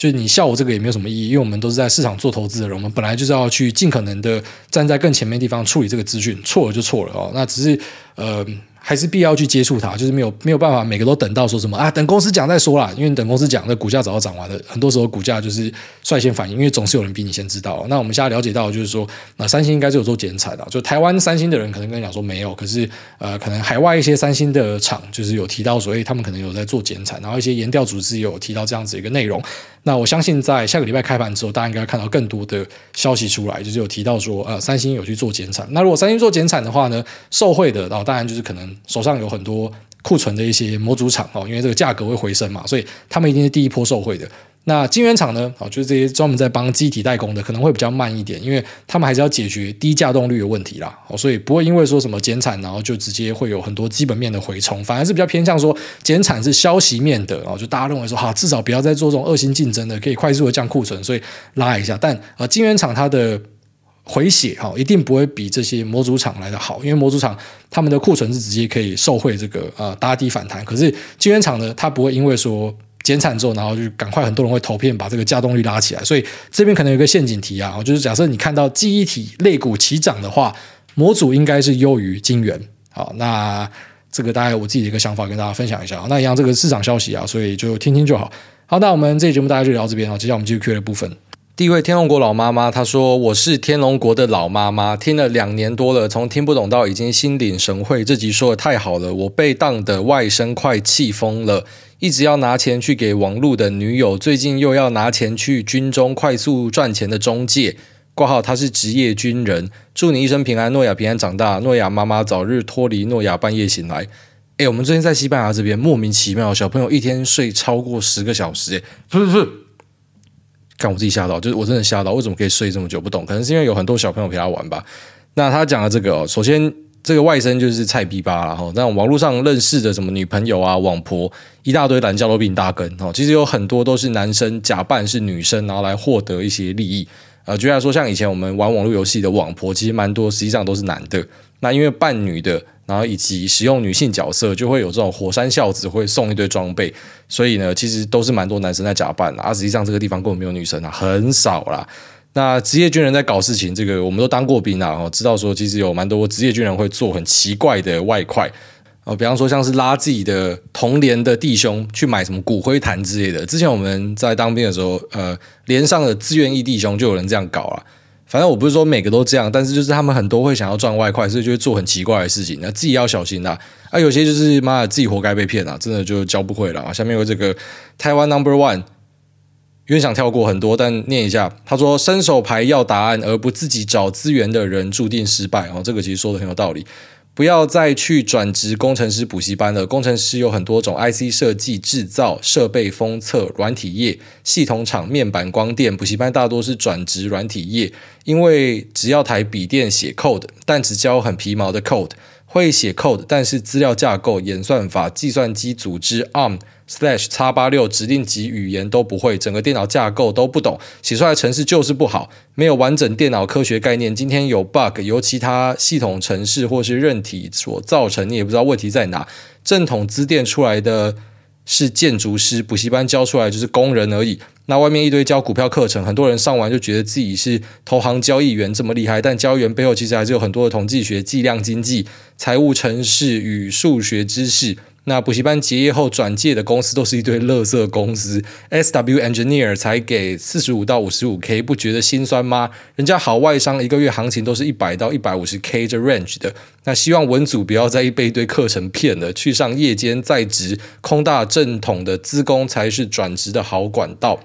就是你笑我这个也没有什么意义，因为我们都是在市场做投资的人，我们本来就是要去尽可能的站在更前面的地方处理这个资讯，错了就错了哦，那只是呃。还是必要去接触它，就是没有没有办法每个都等到说什么啊，等公司讲再说啦，因为等公司讲，那股价早就涨完了。很多时候股价就是率先反应，因为总是有人比你先知道。那我们现在了解到就是说，那三星应该是有做减产的，就台湾三星的人可能跟你讲说没有，可是呃，可能海外一些三星的厂就是有提到，所以他们可能有在做减产，然后一些研调组织有提到这样子一个内容。那我相信在下个礼拜开盘之后，大家应该看到更多的消息出来，就是有提到说呃，三星有去做减产。那如果三星做减产的话呢，受惠的，然后当然就是可能。手上有很多库存的一些模组厂哦，因为这个价格会回升嘛，所以他们一定是第一波受惠的。那晶圆厂呢？就是这些专门在帮机体代工的，可能会比较慢一点，因为他们还是要解决低价动率的问题啦。哦，所以不会因为说什么减产，然后就直接会有很多基本面的回冲，反而是比较偏向说减产是消息面的哦，就大家认为说哈，至少不要再做这种恶性竞争的，可以快速的降库存，所以拉一下。但呃，晶圆厂它的。回血哈，一定不会比这些模组厂来的好，因为模组厂他们的库存是直接可以受惠这个呃打底反弹，可是晶圆厂呢，它不会因为说减产之后，然后就赶快很多人会投片把这个稼动率拉起来，所以这边可能有个陷阱题啊，就是假设你看到记忆体类股齐涨的话，模组应该是优于晶圆。好，那这个大概我自己的一个想法跟大家分享一下。那一样这个市场消息啊，所以就听听就好。好，那我们这期节目大家就聊到这边啊，接下来我们继续 Q 的部分。第一位天龙国老妈妈，她说：“我是天龙国的老妈妈，听了两年多了，从听不懂到已经心领神会。这集说的太好了，我被当的外甥快气疯了，一直要拿钱去给网络的女友，最近又要拿钱去军中快速赚钱的中介。挂号他是职业军人，祝你一生平安，诺亚平安长大，诺亚妈妈早日脱离诺亚半夜醒来。哎，我们最近在西班牙这边莫名其妙，小朋友一天睡超过十个小时，哎，不是不是。”看我自己吓到，就是我真的吓到，为什么可以睡这么久？不懂，可能是因为有很多小朋友陪他玩吧。那他讲的这个哦，首先这个外甥就是菜逼吧，然后那网络上认识的什么女朋友啊、网婆一大堆，男教都比你大根哦。其实有很多都是男生假扮是女生，然后来获得一些利益呃，举例来说，像以前我们玩网络游戏的网婆，其实蛮多，实际上都是男的。那因为扮女的，然后以及使用女性角色，就会有这种火山孝子会送一堆装备，所以呢，其实都是蛮多男生在假扮的。而实际上这个地方根本没有女生啊，很少啦。那职业军人在搞事情，这个我们都当过兵啊，哦，知道说其实有蛮多职业军人会做很奇怪的外快。哦，比方说像是拉自己的同连的弟兄去买什么骨灰坛之类的。之前我们在当兵的时候，呃，连上的志愿役弟兄就有人这样搞了。反正我不是说每个都这样，但是就是他们很多会想要赚外快，所以就会做很奇怪的事情。那自己要小心啦。啊，有些就是妈的自己活该被骗啊，真的就教不会了啊。下面有这个台湾 Number One，有点想跳过很多，但念一下。他说：“伸手牌要答案而不自己找资源的人，注定失败。”哦，这个其实说的很有道理。不要再去转职工程师补习班了。工程师有很多种，IC 设计、制造、设备封测、软体业、系统厂、面板、光电。补习班大多是转职软体业，因为只要台笔电写 code，但只教很皮毛的 code。会写 code，但是资料架构、演算法、计算机组织、ARM slash 叉八六指令集语言都不会，整个电脑架构都不懂，写出来的程式就是不好，没有完整电脑科学概念。今天有 bug，由其他系统程式或是韧体所造成，你也不知道问题在哪。正统资电出来的是建筑师，补习班教出来就是工人而已。那外面一堆教股票课程，很多人上完就觉得自己是投行交易员这么厉害，但交易员背后其实还是有很多的统计学、计量经济、财务城市与数学知识。那补习班结业后转介的公司都是一堆垃圾公司，SW Engineer 才给四十五到五十五 K，不觉得心酸吗？人家好外商一个月行情都是一百到一百五十 K 这 range 的。那希望文组不要再被一堆课程骗了，去上夜间在职空大正统的资工才是转职的好管道。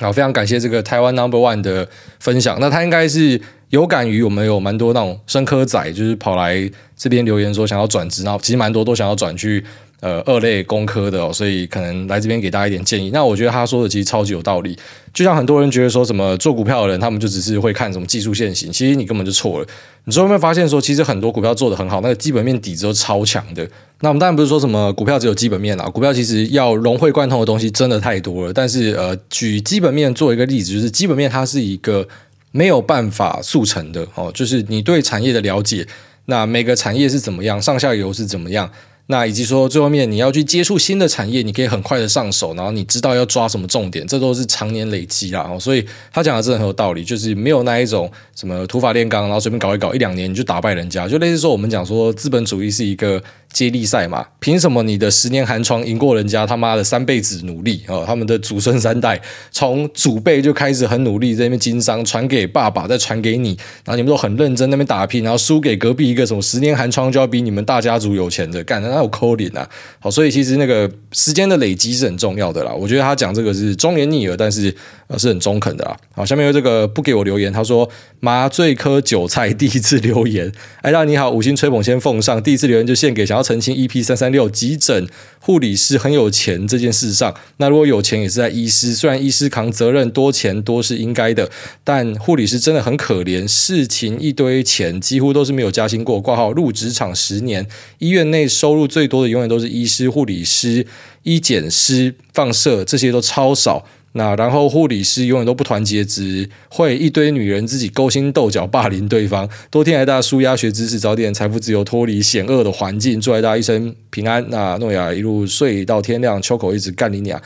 好，非常感谢这个台湾 Number One 的分享。那他应该是有感于我们有蛮多那种生科仔，就是跑来这边留言说想要转职，然后其实蛮多都想要转去呃二类工科的哦，所以可能来这边给大家一点建议。那我觉得他说的其实超级有道理。就像很多人觉得说什么做股票的人，他们就只是会看什么技术线型，其实你根本就错了。你说有没有发现说，其实很多股票做得很好，那个基本面底子都超强的。那我们当然不是说什么股票只有基本面啊，股票其实要融会贯通的东西真的太多了。但是呃，举基本面做一个例子，就是基本面它是一个没有办法速成的哦，就是你对产业的了解，那每个产业是怎么样，上下游是怎么样。那以及说最后面你要去接触新的产业，你可以很快的上手，然后你知道要抓什么重点，这都是常年累积啦。所以他讲的真的很有道理，就是没有那一种什么土法炼钢，然后随便搞一搞一两年你就打败人家，就类似说我们讲说资本主义是一个接力赛嘛，凭什么你的十年寒窗赢过人家他妈的三辈子努力啊？他们的祖孙三代从祖辈就开始很努力在那边经商，传给爸爸再传给你，然后你们都很认真那边打拼，然后输给隔壁一个什么十年寒窗就要比你们大家族有钱的干的。有抠脸啊！好，所以其实那个时间的累积是很重要的啦。我觉得他讲这个是忠言逆耳，但是呃是很中肯的啦。好，下面有这个不给我留言，他说麻醉科韭菜第一次留言，哎，大你好，五星吹捧先奉上，第一次留言就献给想要澄清 EP 三三六急诊护理师很有钱这件事上。那如果有钱也是在医师，虽然医师扛责任多钱多是应该的，但护理师真的很可怜，事情一堆钱，几乎都是没有加薪过，挂号入职场十年，医院内收入最多的永远都是医师、护理师、医检师、放射，这些都超少。那然后护理师永远都不团结，只会一堆女人自己勾心斗角、霸凌对方。多听来大家纾压学知识，早点财富自由，脱离险恶的环境。祝大家一生平安。那诺亚一路睡到天亮，秋口一直干你俩。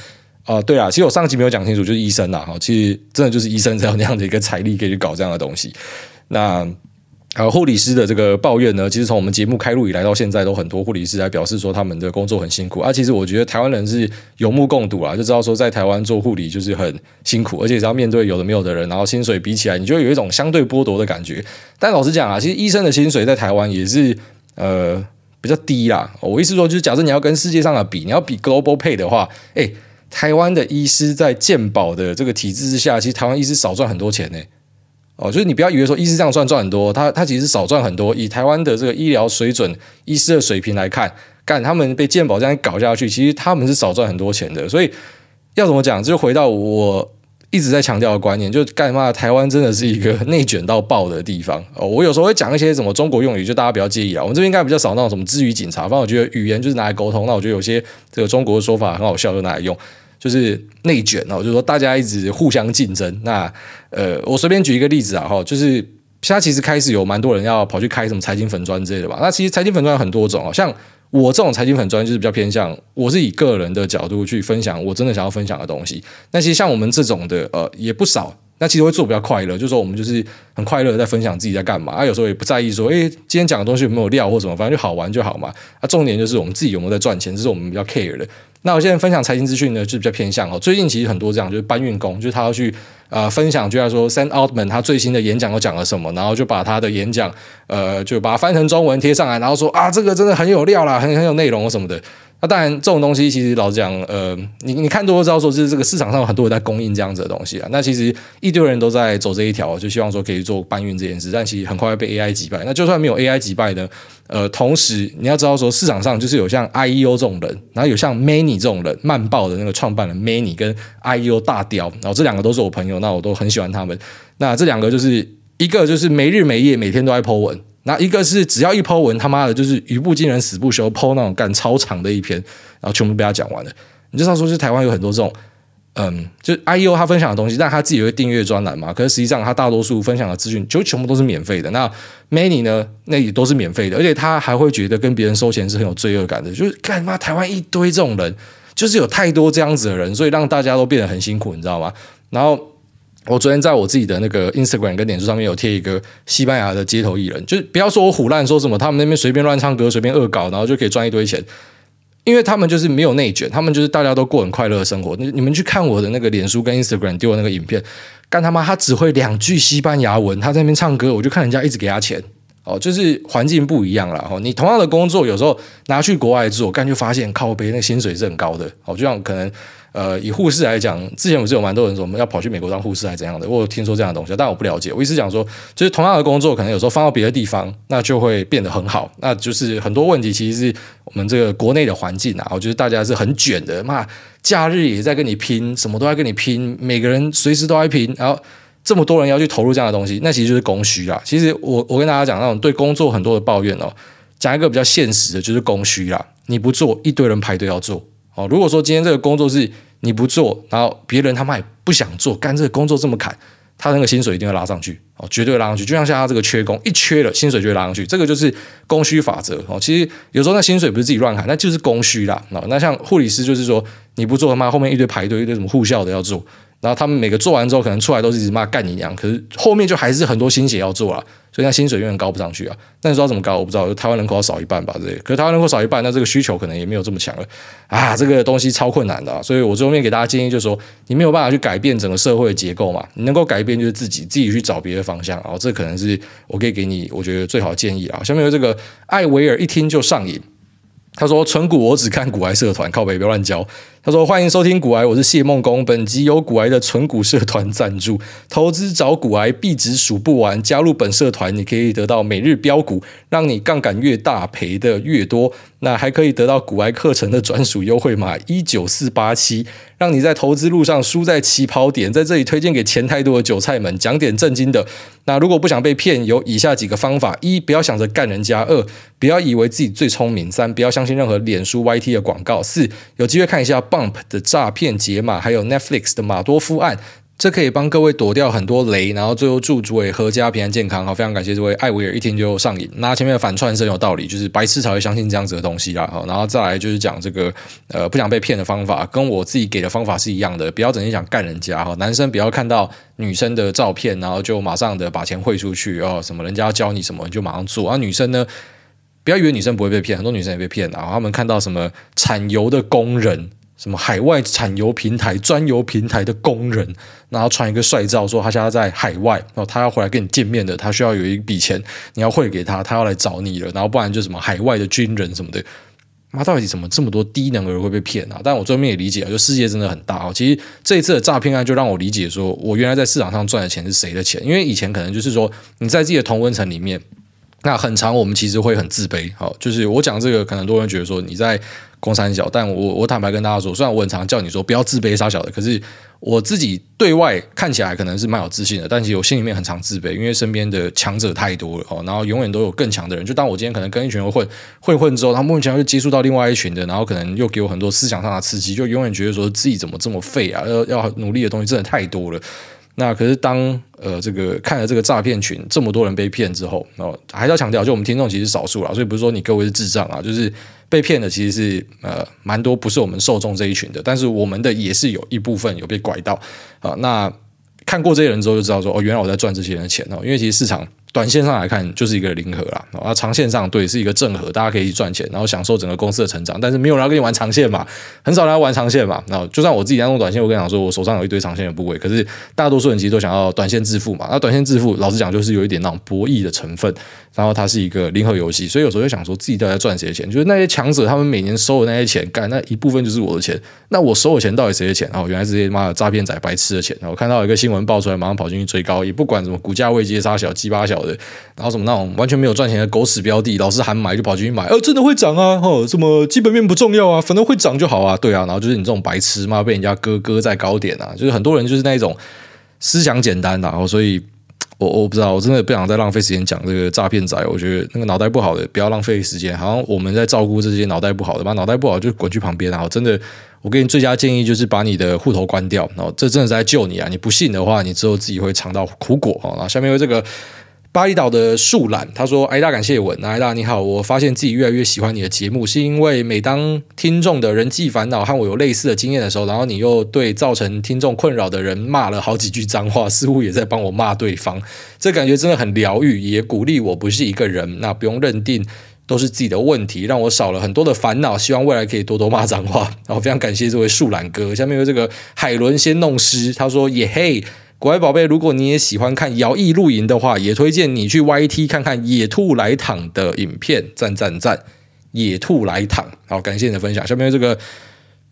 啊、呃，对啊，其实我上集没有讲清楚，就是医生呐，哈，其实真的就是医生才有那样的一个财力可以去搞这样的东西。那。呃，护理师的这个抱怨呢，其实从我们节目开录以来到现在，都很多护理师来表示说他们的工作很辛苦啊。其实我觉得台湾人是有目共睹啊，就知道说在台湾做护理就是很辛苦，而且只要面对有的没有的人，然后薪水比起来，你就有一种相对剥夺的感觉。但老实讲啊，其实医生的薪水在台湾也是呃比较低啦。我意思说，就是假设你要跟世界上的比，你要比 global pay 的话，哎，台湾的医师在健保的这个体制之下，其实台湾医师少赚很多钱呢。哦，就是你不要以为说医师这样赚赚很多，他他其实少赚很多。以台湾的这个医疗水准、医师的水平来看，干他们被健保这样搞下去，其实他们是少赚很多钱的。所以要怎么讲，就回到我一直在强调的观念，就干嘛台湾真的是一个 内卷到爆的地方。哦，我有时候会讲一些什么中国用语，就大家不要介意啊。我们这边应该比较少那种什么支语警察，反正我觉得语言就是拿来沟通。那我觉得有些这个中国的说法很好笑，就拿来用。就是内卷哦，就是说大家一直互相竞争。那呃，我随便举一个例子啊，哈，就是现在其实开始有蛮多人要跑去开什么财经粉专之类的吧。那其实财经粉专有很多种哦，像我这种财经粉专就是比较偏向，我是以个人的角度去分享我真的想要分享的东西。那其实像我们这种的呃也不少。那其实会做比较快乐，就是说我们就是很快乐在分享自己在干嘛，啊，有时候也不在意说，诶，今天讲的东西有没有料或什么，反正就好玩就好嘛。啊，重点就是我们自己有没有在赚钱，这是我们比较 care 的。那我现在分享财经资讯呢，就比较偏向哦。最近其实很多这样，就是搬运工，就是他要去呃分享，就像说 Sam Altman 他最新的演讲又讲了什么，然后就把他的演讲呃就把它翻成中文贴上来，然后说啊，这个真的很有料啦，很很有内容什么的。那当然，这种东西其实老实讲，呃，你你看多了知道，说是这个市场上有很多人在供应这样子的东西啊。那其实一堆人都在走这一条，就希望说可以做搬运这件事，但其实很快被 AI 击败。那就算没有 AI 击败呢，呃，同时你要知道说市场上就是有像 IEO 这种人，然后有像 Many 这种人，慢报的那个创办人 Manny 跟 IEO 大雕，然后这两个都是我朋友，那我都很喜欢他们。那这两个就是一个就是没日没夜，每天都在 po 文。那一个是只要一抛文，他妈的就是语不惊人死不休抛那种干超长的一篇，然后全部被他讲完了。你就知道说，是台湾有很多这种，嗯，就 IEO 他分享的东西，但他自己有个订阅专栏嘛。可是实际上他大多数分享的资讯就全部都是免费的。那 Many 呢，那也都是免费的，而且他还会觉得跟别人收钱是很有罪恶感的。就是干嘛台湾一堆这种人，就是有太多这样子的人，所以让大家都变得很辛苦，你知道吗？然后。我昨天在我自己的那个 Instagram 跟脸书上面有贴一个西班牙的街头艺人，就是不要说我唬烂说什么，他们那边随便乱唱歌，随便恶搞，然后就可以赚一堆钱，因为他们就是没有内卷，他们就是大家都过很快乐的生活。你们去看我的那个脸书跟 Instagram 丢的那个影片，干他妈他只会两句西班牙文，他在那边唱歌，我就看人家一直给他钱，哦，就是环境不一样了。哦，你同样的工作，有时候拿去国外做，干就发现靠北那薪水是很高的，哦，就像可能。呃，以护士来讲，之前不是有蛮多人说我们要跑去美国当护士还是怎样的？我有听说这样的东西，但我不了解。我意思讲说，就是同样的工作，可能有时候放到别的地方，那就会变得很好。那就是很多问题，其实是我们这个国内的环境啊，我觉得大家是很卷的。嘛，假日也在跟你拼，什么都在跟你拼，每个人随时都在拼，然后这么多人要去投入这样的东西，那其实就是供需啦。其实我我跟大家讲那种对工作很多的抱怨哦，讲一个比较现实的，就是供需啦。你不做，一堆人排队要做。哦，如果说今天这个工作是你不做，然后别人他妈也不想做，干这个工作这么砍，他那个薪水一定要拉上去，哦，绝对拉上去。就像现在这个缺工，一缺了，薪水就会拉上去，这个就是供需法则。哦，其实有时候那薪水不是自己乱砍，那就是供需啦。哦，那像护理师就是说，你不做他妈后面一堆排队，一堆什么护校的要做。然后他们每个做完之后，可能出来都是一直骂干你娘，可是后面就还是很多心血要做啊，所以那薪水永远高不上去啊。那你知道怎么高？我不知道，台湾人口要少一半吧，这。可是台湾人口少一半，那这个需求可能也没有这么强了啊，这个东西超困难的啊。所以我最后面给大家建议就是说，你没有办法去改变整个社会的结构嘛，你能够改变就是自己自己去找别的方向啊。这可能是我可以给你我觉得最好的建议啊。下面有这个艾维尔一听就上瘾，他说存股我只看股癌社团，靠北不要乱交。他说：“欢迎收听股癌，我是谢梦工。本集由股癌的存股社团赞助，投资找股癌币值数不完。加入本社团，你可以得到每日标股，让你杠杆越大赔的越多。那还可以得到股癌课程的专属优惠码一九四八七，让你在投资路上输在起跑点。在这里推荐给钱太多的韭菜们，讲点正经的。那如果不想被骗，有以下几个方法：一，不要想着干人家；二，不要以为自己最聪明；三，不要相信任何脸书 YT 的广告；四，有机会看一下。” Bump 的诈骗解码，还有 Netflix 的马多夫案，这可以帮各位躲掉很多雷，然后最后祝诸位阖家平安健康。好，非常感谢这位艾维尔，一听就上瘾。那前面的反串是很有道理，就是白痴才会相信这样子的东西啦。好，然后再来就是讲这个呃不想被骗的方法，跟我自己给的方法是一样的，不要整天想干人家哈。男生不要看到女生的照片，然后就马上的把钱汇出去哦，什么人家要教你什么你就马上做。而、女生呢，不要以为女生不会被骗，很多女生也被骗，然后他们看到什么产油的工人。什么海外产油平台、专油平台的工人，然后传一个帅照，说他现在在海外，然后他要回来跟你见面的，他需要有一笔钱，你要汇给他，他要来找你了，然后不然就什么海外的军人什么的，妈到底怎么这么多低能儿会被骗啊？但我最后面也理解，就世界真的很大哦。其实这一次的诈骗案就让我理解说，我原来在市场上赚的钱是谁的钱？因为以前可能就是说你在自己的同温层里面，那很长我们其实会很自卑，好，就是我讲这个，可能很多人觉得说你在。公三小，但我我坦白跟大家说，虽然我很常叫你说不要自卑杀小的，可是我自己对外看起来可能是蛮有自信的，但其实我心里面很常自卑，因为身边的强者太多了哦，然后永远都有更强的人。就当我今天可能跟一群人混混混之后，他莫名其妙就接触到另外一群的，然后可能又给我很多思想上的刺激，就永远觉得说自己怎么这么废啊，要要努力的东西真的太多了。那可是当呃这个看了这个诈骗群这么多人被骗之后，哦，还是要强调，就我们听众其实少数了，所以不是说你各位是智障啊，就是。被骗的其实是呃蛮多，不是我们受众这一群的，但是我们的也是有一部分有被拐到啊。那看过这些人之后就知道说，哦，原来我在赚这些人的钱哦，因为其实市场。短线上来看就是一个零和啦，啊，长线上对是一个正和，大家可以赚钱，然后享受整个公司的成长。但是没有人要跟你玩长线嘛，很少人要玩长线嘛。那就算我自己在弄短线，我跟你讲说，我手上有一堆长线的部位，可是大多数人其实都想要短线致富嘛。那短线致富，老实讲就是有一点那种博弈的成分，然后它是一个零和游戏，所以有时候就想说自己到底在赚谁的钱？就是那些强者他们每年收的那些钱，干那一部分就是我的钱。那我收的钱到底谁的钱？哦，原来是这些妈的诈骗仔白痴的钱。然后看到一个新闻爆出来，马上跑进去追高，也不管什么股价位接杀小鸡巴小的，然后什么。那种完全没有赚钱的狗屎标的，老是喊买就跑进去买，呃，真的会涨啊？哦，什么基本面不重要啊？反正会涨就好啊，对啊。然后就是你这种白痴嘛，被人家割割在高点啊，就是很多人就是那种思想简单的，然后所以我我不知道，我真的不想再浪费时间讲这个诈骗仔。我觉得那个脑袋不好的不要浪费时间，好像我们在照顾这些脑袋不好的，把脑袋不好就滚去旁边然后！真的，我给你最佳建议就是把你的户头关掉，然后这真的是在救你啊！你不信的话，你之后自己会尝到苦果啊！然后下面有这个。巴厘岛的树懒他说：“哎大，感谢文，哎大你好，我发现自己越来越喜欢你的节目，是因为每当听众的人际烦恼和我有类似的经验的时候，然后你又对造成听众困扰的人骂了好几句脏话，似乎也在帮我骂对方，这感觉真的很疗愈，也鼓励我不是一个人，那不用认定都是自己的问题，让我少了很多的烦恼。希望未来可以多多骂脏话，然后非常感谢这位树懒哥。下面有这个海伦先弄湿，他说也嘿。”国外宝贝，如果你也喜欢看摇曳露营的话，也推荐你去 YT 看看野兔来躺的影片，赞赞赞！野兔来躺，好，感谢你的分享。下面这个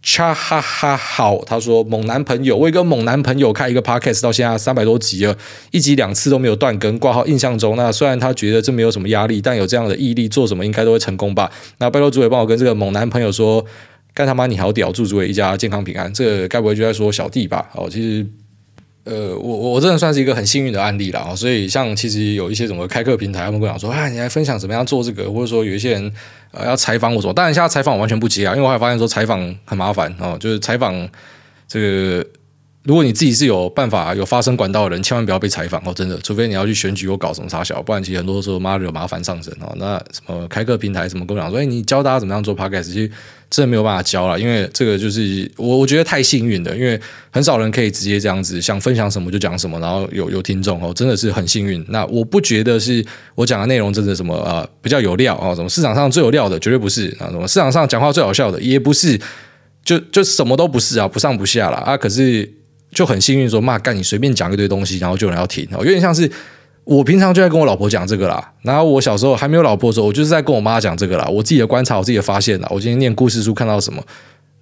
cha 哈哈好，他说猛男朋友，我一个猛男朋友开一个 podcast 到现在三百多集了，一集两次都没有断更。挂号印象中，那虽然他觉得这没有什么压力，但有这样的毅力，做什么应该都会成功吧？那拜托主委帮我跟这个猛男朋友说，干他妈你好屌，祝主委一家健康平安。这个该不会就在说小弟吧？哦，其实。呃，我我我真的算是一个很幸运的案例了，所以像其实有一些什么开课平台，他们跟我讲说，啊，你来分享怎么样做这个，或者说有一些人呃要采访我说，当然现在采访我完全不接啊，因为我还发现说采访很麻烦哦，就是采访这个，如果你自己是有办法有发声管道的人，千万不要被采访哦，真的，除非你要去选举或搞什么啥小，不然其实很多时候妈的有麻烦上身哦。那什么开课平台什么跟我讲说，哎，你教大家怎么样做 podcast，其实。真的没有办法教了，因为这个就是我我觉得太幸运的，因为很少人可以直接这样子想分享什么就讲什么，然后有有听众哦，真的是很幸运。那我不觉得是我讲的内容真的什么呃比较有料哦，什么市场上最有料的绝对不是啊，什么市场上讲话最好笑的也不是，就就什么都不是啊，不上不下了啊。可是就很幸运说，妈干你随便讲一堆东西，然后就有人要听哦，有点像是。我平常就在跟我老婆讲这个啦，然后我小时候还没有老婆的时候，我就是在跟我妈讲这个啦。我自己的观察，我自己的发现啦。我今天念故事书看到什么，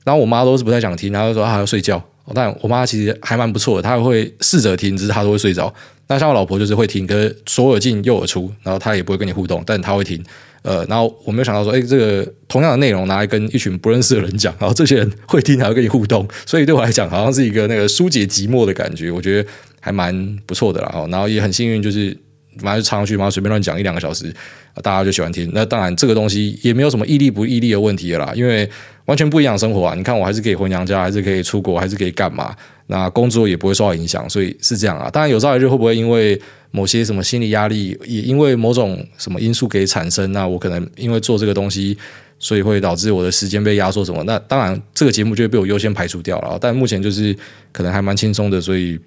然后我妈都是不太想听，然后说她还要睡觉。但我妈其实还蛮不错的，她会试着听，只是她都会睡着。那像我老婆就是会听，可是左耳进右耳出，然后她也不会跟你互动，但她会听。呃，然后我没有想到说，哎，这个同样的内容拿来跟一群不认识的人讲，然后这些人会听，还会跟你互动，所以对我来讲，好像是一个那个疏解寂寞的感觉。我觉得。还蛮不错的啦，然后也很幸运，就是反正就插上去嘛，随便乱讲一两个小时，大家就喜欢听。那当然，这个东西也没有什么毅力不毅力的问题了啦，因为完全不一样的生活啊。你看，我还是可以回娘家，还是可以出国，还是可以干嘛？那工作也不会受到影响，所以是这样啊。当然，有朝一日会不会因为某些什么心理压力，也因为某种什么因素给产生，那我可能因为做这个东西，所以会导致我的时间被压缩什么？那当然，这个节目就会被我优先排除掉了。但目前就是可能还蛮轻松的，所以。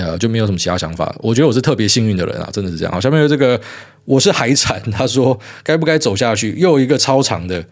呃，就没有什么其他想法。我觉得我是特别幸运的人啊，真的是这样。好，下面有这个，我是海产。他说该不该走下去？又一个超长的。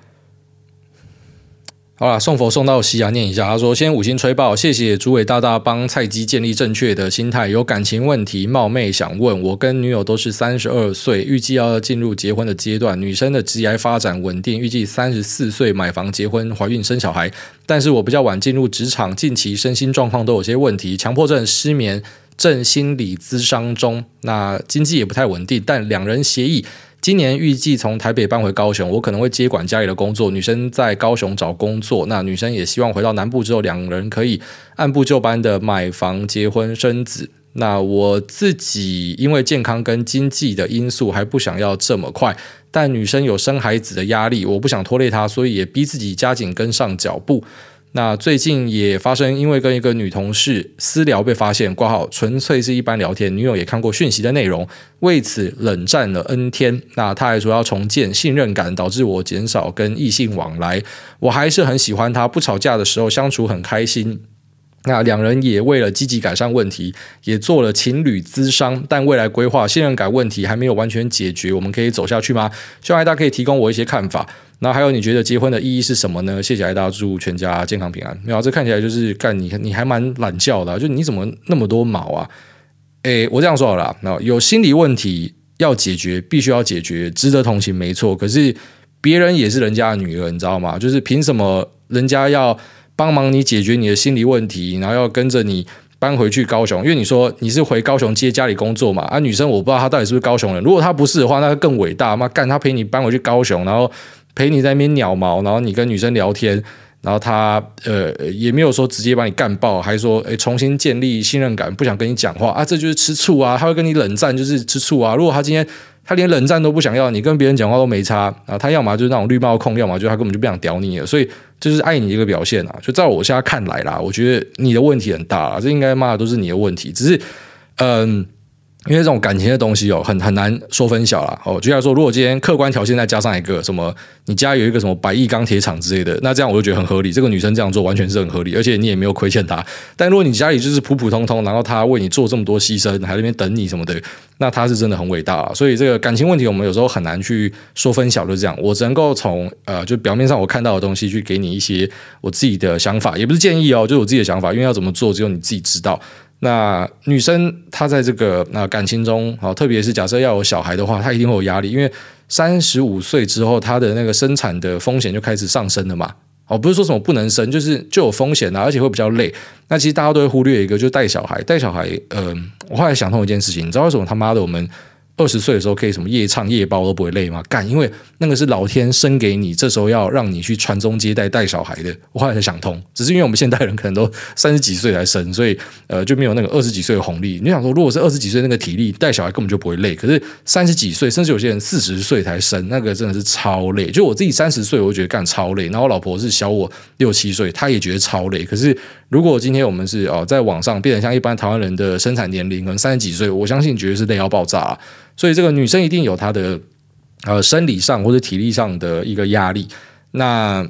好了，送佛送到西啊，念一下。他说先五星吹爆，谢谢主委大大帮菜鸡建立正确的心态。有感情问题，冒昧想问，我跟女友都是三十二岁，预计要进入结婚的阶段。女生的职业发展稳定，预计三十四岁买房、结婚、怀孕、生小孩。但是我比较晚进入职场，近期身心状况都有些问题，强迫症、失眠，正心理咨商中。那经济也不太稳定，但两人协议。今年预计从台北搬回高雄，我可能会接管家里的工作。女生在高雄找工作，那女生也希望回到南部之后，两人可以按部就班的买房、结婚、生子。那我自己因为健康跟经济的因素还不想要这么快，但女生有生孩子的压力，我不想拖累她，所以也逼自己加紧跟上脚步。那最近也发生，因为跟一个女同事私聊被发现，挂号纯粹是一般聊天，女友也看过讯息的内容，为此冷战了 N 天。那她还说要重建信任感，导致我减少跟异性往来。我还是很喜欢她，不吵架的时候相处很开心。那两人也为了积极改善问题，也做了情侣咨商，但未来规划信任感问题还没有完全解决，我们可以走下去吗？希望大家可以提供我一些看法。那还有你觉得结婚的意义是什么呢？谢谢大家，祝全家健康平安。没有，这看起来就是干你，你还蛮懒觉的，就你怎么那么多毛啊？诶，我这样说好了，那有心理问题要解决，必须要解决，值得同情，没错。可是别人也是人家的女儿，你知道吗？就是凭什么人家要？帮忙你解决你的心理问题，然后要跟着你搬回去高雄，因为你说你是回高雄接家里工作嘛。啊，女生我不知道她到底是不是高雄人，如果她不是的话，那就更伟大。妈干，她陪你搬回去高雄，然后陪你在那边鸟毛，然后你跟女生聊天，然后他呃也没有说直接把你干爆，还说诶重新建立信任感，不想跟你讲话啊，这就是吃醋啊，他会跟你冷战，就是吃醋啊。如果他今天。他连冷战都不想要，你跟别人讲话都没差啊！他要么就是那种绿帽控，要么就他根本就不想屌你了，所以就是爱你一个表现啊！就在我现在看来啦，我觉得你的问题很大啦，这应该骂的都是你的问题，只是嗯。因为这种感情的东西哦，很很难说分晓啦。哦。就像说，如果今天客观条件再加上一个什么，你家有一个什么百亿钢铁厂之类的，那这样我就觉得很合理。这个女生这样做完全是很合理，而且你也没有亏欠她。但如果你家里就是普普通通，然后她为你做这么多牺牲，还在那边等你什么的，那她是真的很伟大。所以这个感情问题，我们有时候很难去说分晓，就这样。我只能够从呃，就表面上我看到的东西去给你一些我自己的想法，也不是建议哦，就是我自己的想法。因为要怎么做，只有你自己知道。那女生她在这个那感情中，好，特别是假设要有小孩的话，她一定会有压力，因为三十五岁之后，她的那个生产的风险就开始上升了嘛。哦，不是说什么不能生，就是就有风险啊，而且会比较累。那其实大家都会忽略一个，就带小孩。带小孩，嗯、呃，我后来想通一件事情，你知道为什么他妈的我们？二十岁的时候可以什么夜唱夜包都不会累吗？干，因为那个是老天生给你，这时候要让你去传宗接代带小孩的。我后来才想通，只是因为我们现代人可能都 三十几岁才生，所以呃就没有那个二十几岁的红利。你想说，如果是二十几岁那个体力带小孩根本就不会累，可是三十几岁甚至有些人四十岁才生，那个真的是超累。就我自己三十岁，我觉得干超累，然后我老婆是小我六七岁，她也觉得超累。可是如果今天我们是哦在网上变成像一般台湾人的生产年龄，可能三十几岁，我相信绝对是累要爆炸啊。所以这个女生一定有她的呃生理上或者体力上的一个压力。那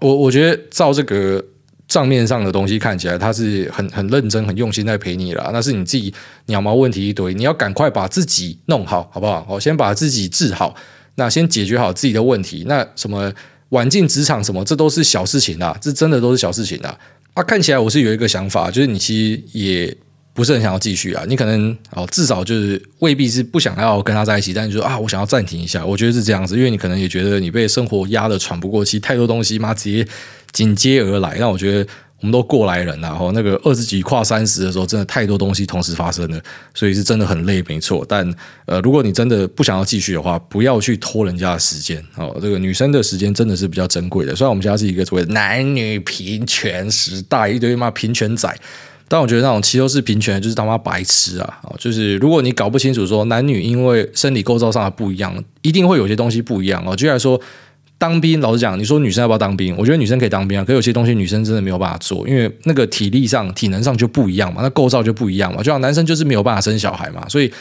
我我觉得照这个账面上的东西看起来，她是很很认真、很用心在陪你了。那是你自己鸟毛问题一堆，你要赶快把自己弄好，好不好？我先把自己治好，那先解决好自己的问题。那什么晚进职场什么，这都是小事情啊，这真的都是小事情啊。啊，看起来我是有一个想法，就是你其实也。不是很想要继续啊，你可能哦，至少就是未必是不想要跟他在一起，但是说啊，我想要暂停一下，我觉得是这样子，因为你可能也觉得你被生活压得喘不过气，太多东西嘛，直接紧接而来。那我觉得我们都过来人了，然后那个二十几跨三十的时候，真的太多东西同时发生了，所以是真的很累，没错。但呃，如果你真的不想要继续的话，不要去拖人家的时间哦。这个女生的时间真的是比较珍贵的，虽然我们家是一个所谓男女平权时代，一堆嘛平权仔。但我觉得那种齐头式平权就是他妈白痴啊！就是如果你搞不清楚说男女因为生理构造上的不一样，一定会有些东西不一样哦。举例来说，当兵，老实讲，你说女生要不要当兵？我觉得女生可以当兵啊，可有些东西女生真的没有办法做，因为那个体力上、体能上就不一样嘛，那构造就不一样嘛。就像男生就是没有办法生小孩嘛，所以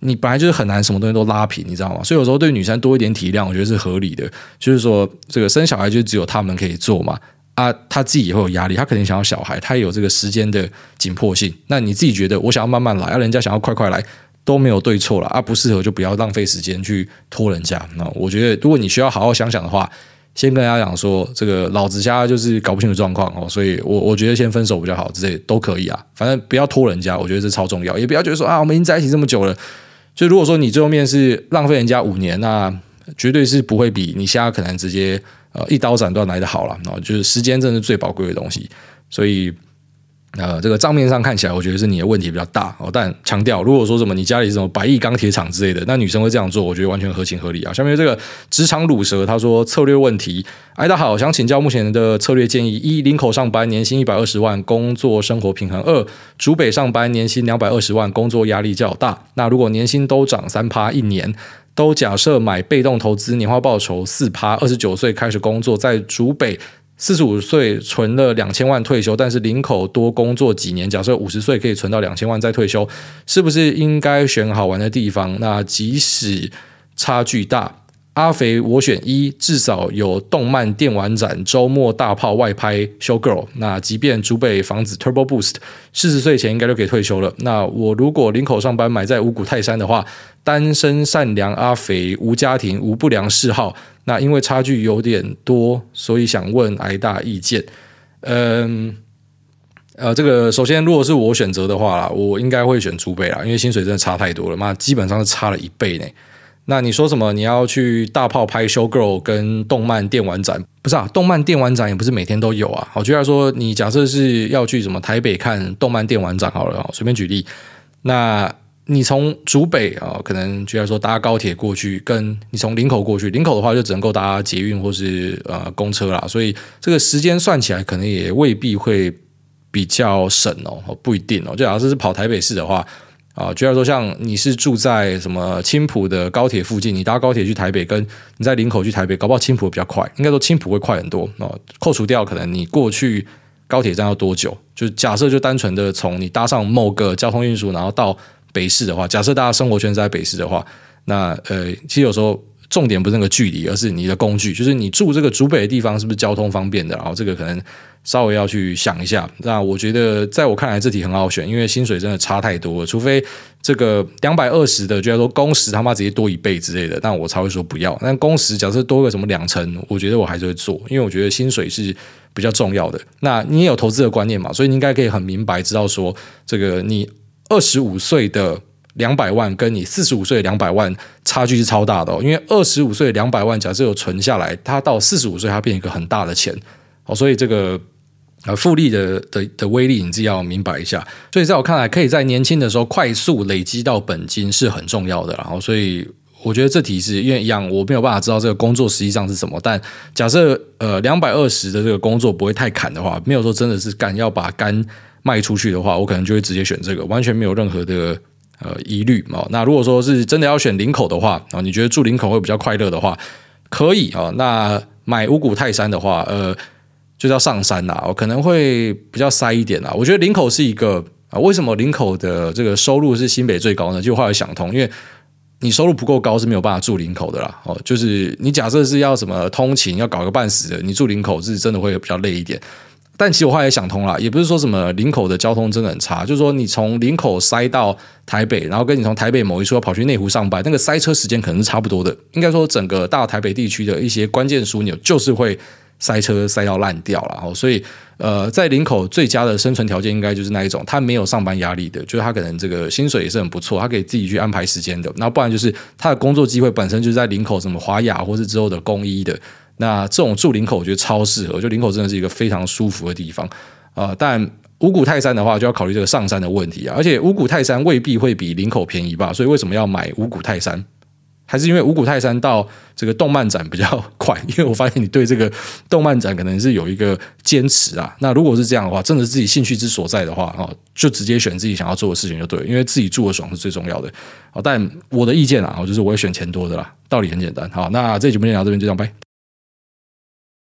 你本来就是很难什么东西都拉平，你知道吗？所以有时候对女生多一点体谅，我觉得是合理的。就是说，这个生小孩就只有他们可以做嘛。啊，他自己也会有压力，他肯定想要小孩，他也有这个时间的紧迫性。那你自己觉得，我想要慢慢来，啊，人家想要快快来，都没有对错了啊，不适合就不要浪费时间去拖人家。那我觉得，如果你需要好好想想的话，先跟人家讲说，这个老子家就是搞不清楚状况哦，所以我我觉得先分手比较好，这些都可以啊，反正不要拖人家，我觉得这超重要，也不要觉得说啊，我们已经在一起这么久了，就如果说你最后面是浪费人家五年，那绝对是不会比你现在可能直接。呃，一刀斩断来的好了，然后就是时间，真的是最宝贵的东西。所以，呃，这个账面上看起来，我觉得是你的问题比较大哦。但强调，如果说什么你家里是什么百亿钢铁厂之类的，那女生会这样做，我觉得完全合情合理啊。下面这个职场鲁蛇他说策略问题，哎，大家好，想请教目前的策略建议：一、林口上班，年薪一百二十万，工作生活平衡；二、竹北上班，年薪两百二十万，工作压力较大。那如果年薪都涨三趴一年，都假设买被动投资，年化报酬四趴，二十九岁开始工作，在主北。四十五岁存了两千万退休，但是领口多工作几年，假设五十岁可以存到两千万再退休，是不是应该选好玩的地方？那即使差距大，阿肥我选一，至少有动漫电玩展、周末大炮外拍 show girl。那即便竹北房子 turbo boost，四十岁前应该就可以退休了。那我如果林口上班，买在五股泰山的话，单身善良阿肥无家庭无不良嗜好。那因为差距有点多，所以想问挨大意见。嗯，呃，这个首先，如果是我选择的话啦，我应该会选竹北啦，因为薪水真的差太多了嘛，基本上是差了一倍呢。那你说什么？你要去大炮拍 show girl 跟动漫电玩展？不是啊，动漫电玩展也不是每天都有啊。好，就要说，你假设是要去什么台北看动漫电玩展好了，随便举例，那。你从竹北啊，可能就要说搭高铁过去，跟你从林口过去，林口的话就只能够搭捷运或是呃公车啦，所以这个时间算起来可能也未必会比较省哦，不一定哦。就假设是跑台北市的话啊，就要说像你是住在什么青浦的高铁附近，你搭高铁去台北，跟你在林口去台北，搞不好青浦比较快，应该说青浦会快很多哦。扣除掉可能你过去高铁站要多久，就假设就单纯的从你搭上某个交通运输，然后到。北市的话，假设大家生活圈在北市的话，那呃，其实有时候重点不是那个距离，而是你的工具，就是你住这个竹北的地方是不是交通方便的？然后这个可能稍微要去想一下。那我觉得在我看来，这题很好选，因为薪水真的差太多了。除非这个两百二十的，就要说工时他妈直接多一倍之类的，那我才会说不要。但工时假设多个什么两成，我觉得我还是会做，因为我觉得薪水是比较重要的。那你也有投资的观念嘛，所以你应该可以很明白知道说这个你。二十五岁的两百万跟你四十五岁的两百万差距是超大的哦，因为二十五岁的两百万假设有存下来，它到四十五岁它变一个很大的钱哦，所以这个呃复利的的的威力你自己要明白一下。所以在我看来，可以在年轻的时候快速累积到本金是很重要的。然后，所以我觉得这题是因为一样，我没有办法知道这个工作实际上是什么，但假设呃两百二十的这个工作不会太砍的话，没有说真的是干要把肝。卖出去的话，我可能就会直接选这个，完全没有任何的呃疑虑啊。那如果说是真的要选林口的话啊，你觉得住林口会比较快乐的话，可以啊。那买五股泰山的话，呃，就叫上山啦，我可能会比较塞一点啦。我觉得林口是一个啊，为什么林口的这个收入是新北最高呢？就后来想通，因为你收入不够高是没有办法住林口的啦。哦，就是你假设是要什么通勤要搞个半死的，你住林口是真的会比较累一点。但其实我后来也想通了，也不是说什么林口的交通真的很差，就是说你从林口塞到台北，然后跟你从台北某一处跑去内湖上班，那个塞车时间可能是差不多的。应该说整个大台北地区的一些关键枢纽就是会塞车塞到烂掉了。然后所以呃，在林口最佳的生存条件应该就是那一种，他没有上班压力的，就是他可能这个薪水也是很不错，他可以自己去安排时间的。那不然就是他的工作机会本身就是在林口什么华雅或是之后的工医的。那这种住林口，我觉得超适合。就林口真的是一个非常舒服的地方啊、但五股泰山的话，就要考虑这个上山的问题啊。而且五股泰山未必会比林口便宜吧？所以为什么要买五股泰山？还是因为五股泰山到这个动漫展比较快？因为我发现你对这个动漫展可能是有一个坚持啊。那如果是这样的话，真的是自己兴趣之所在的话啊，就直接选自己想要做的事情就对。因为自己住的爽是最重要的。好，但我的意见啊，就是我会选钱多的啦。道理很简单。好，那这节目就聊到这边，就这样拜。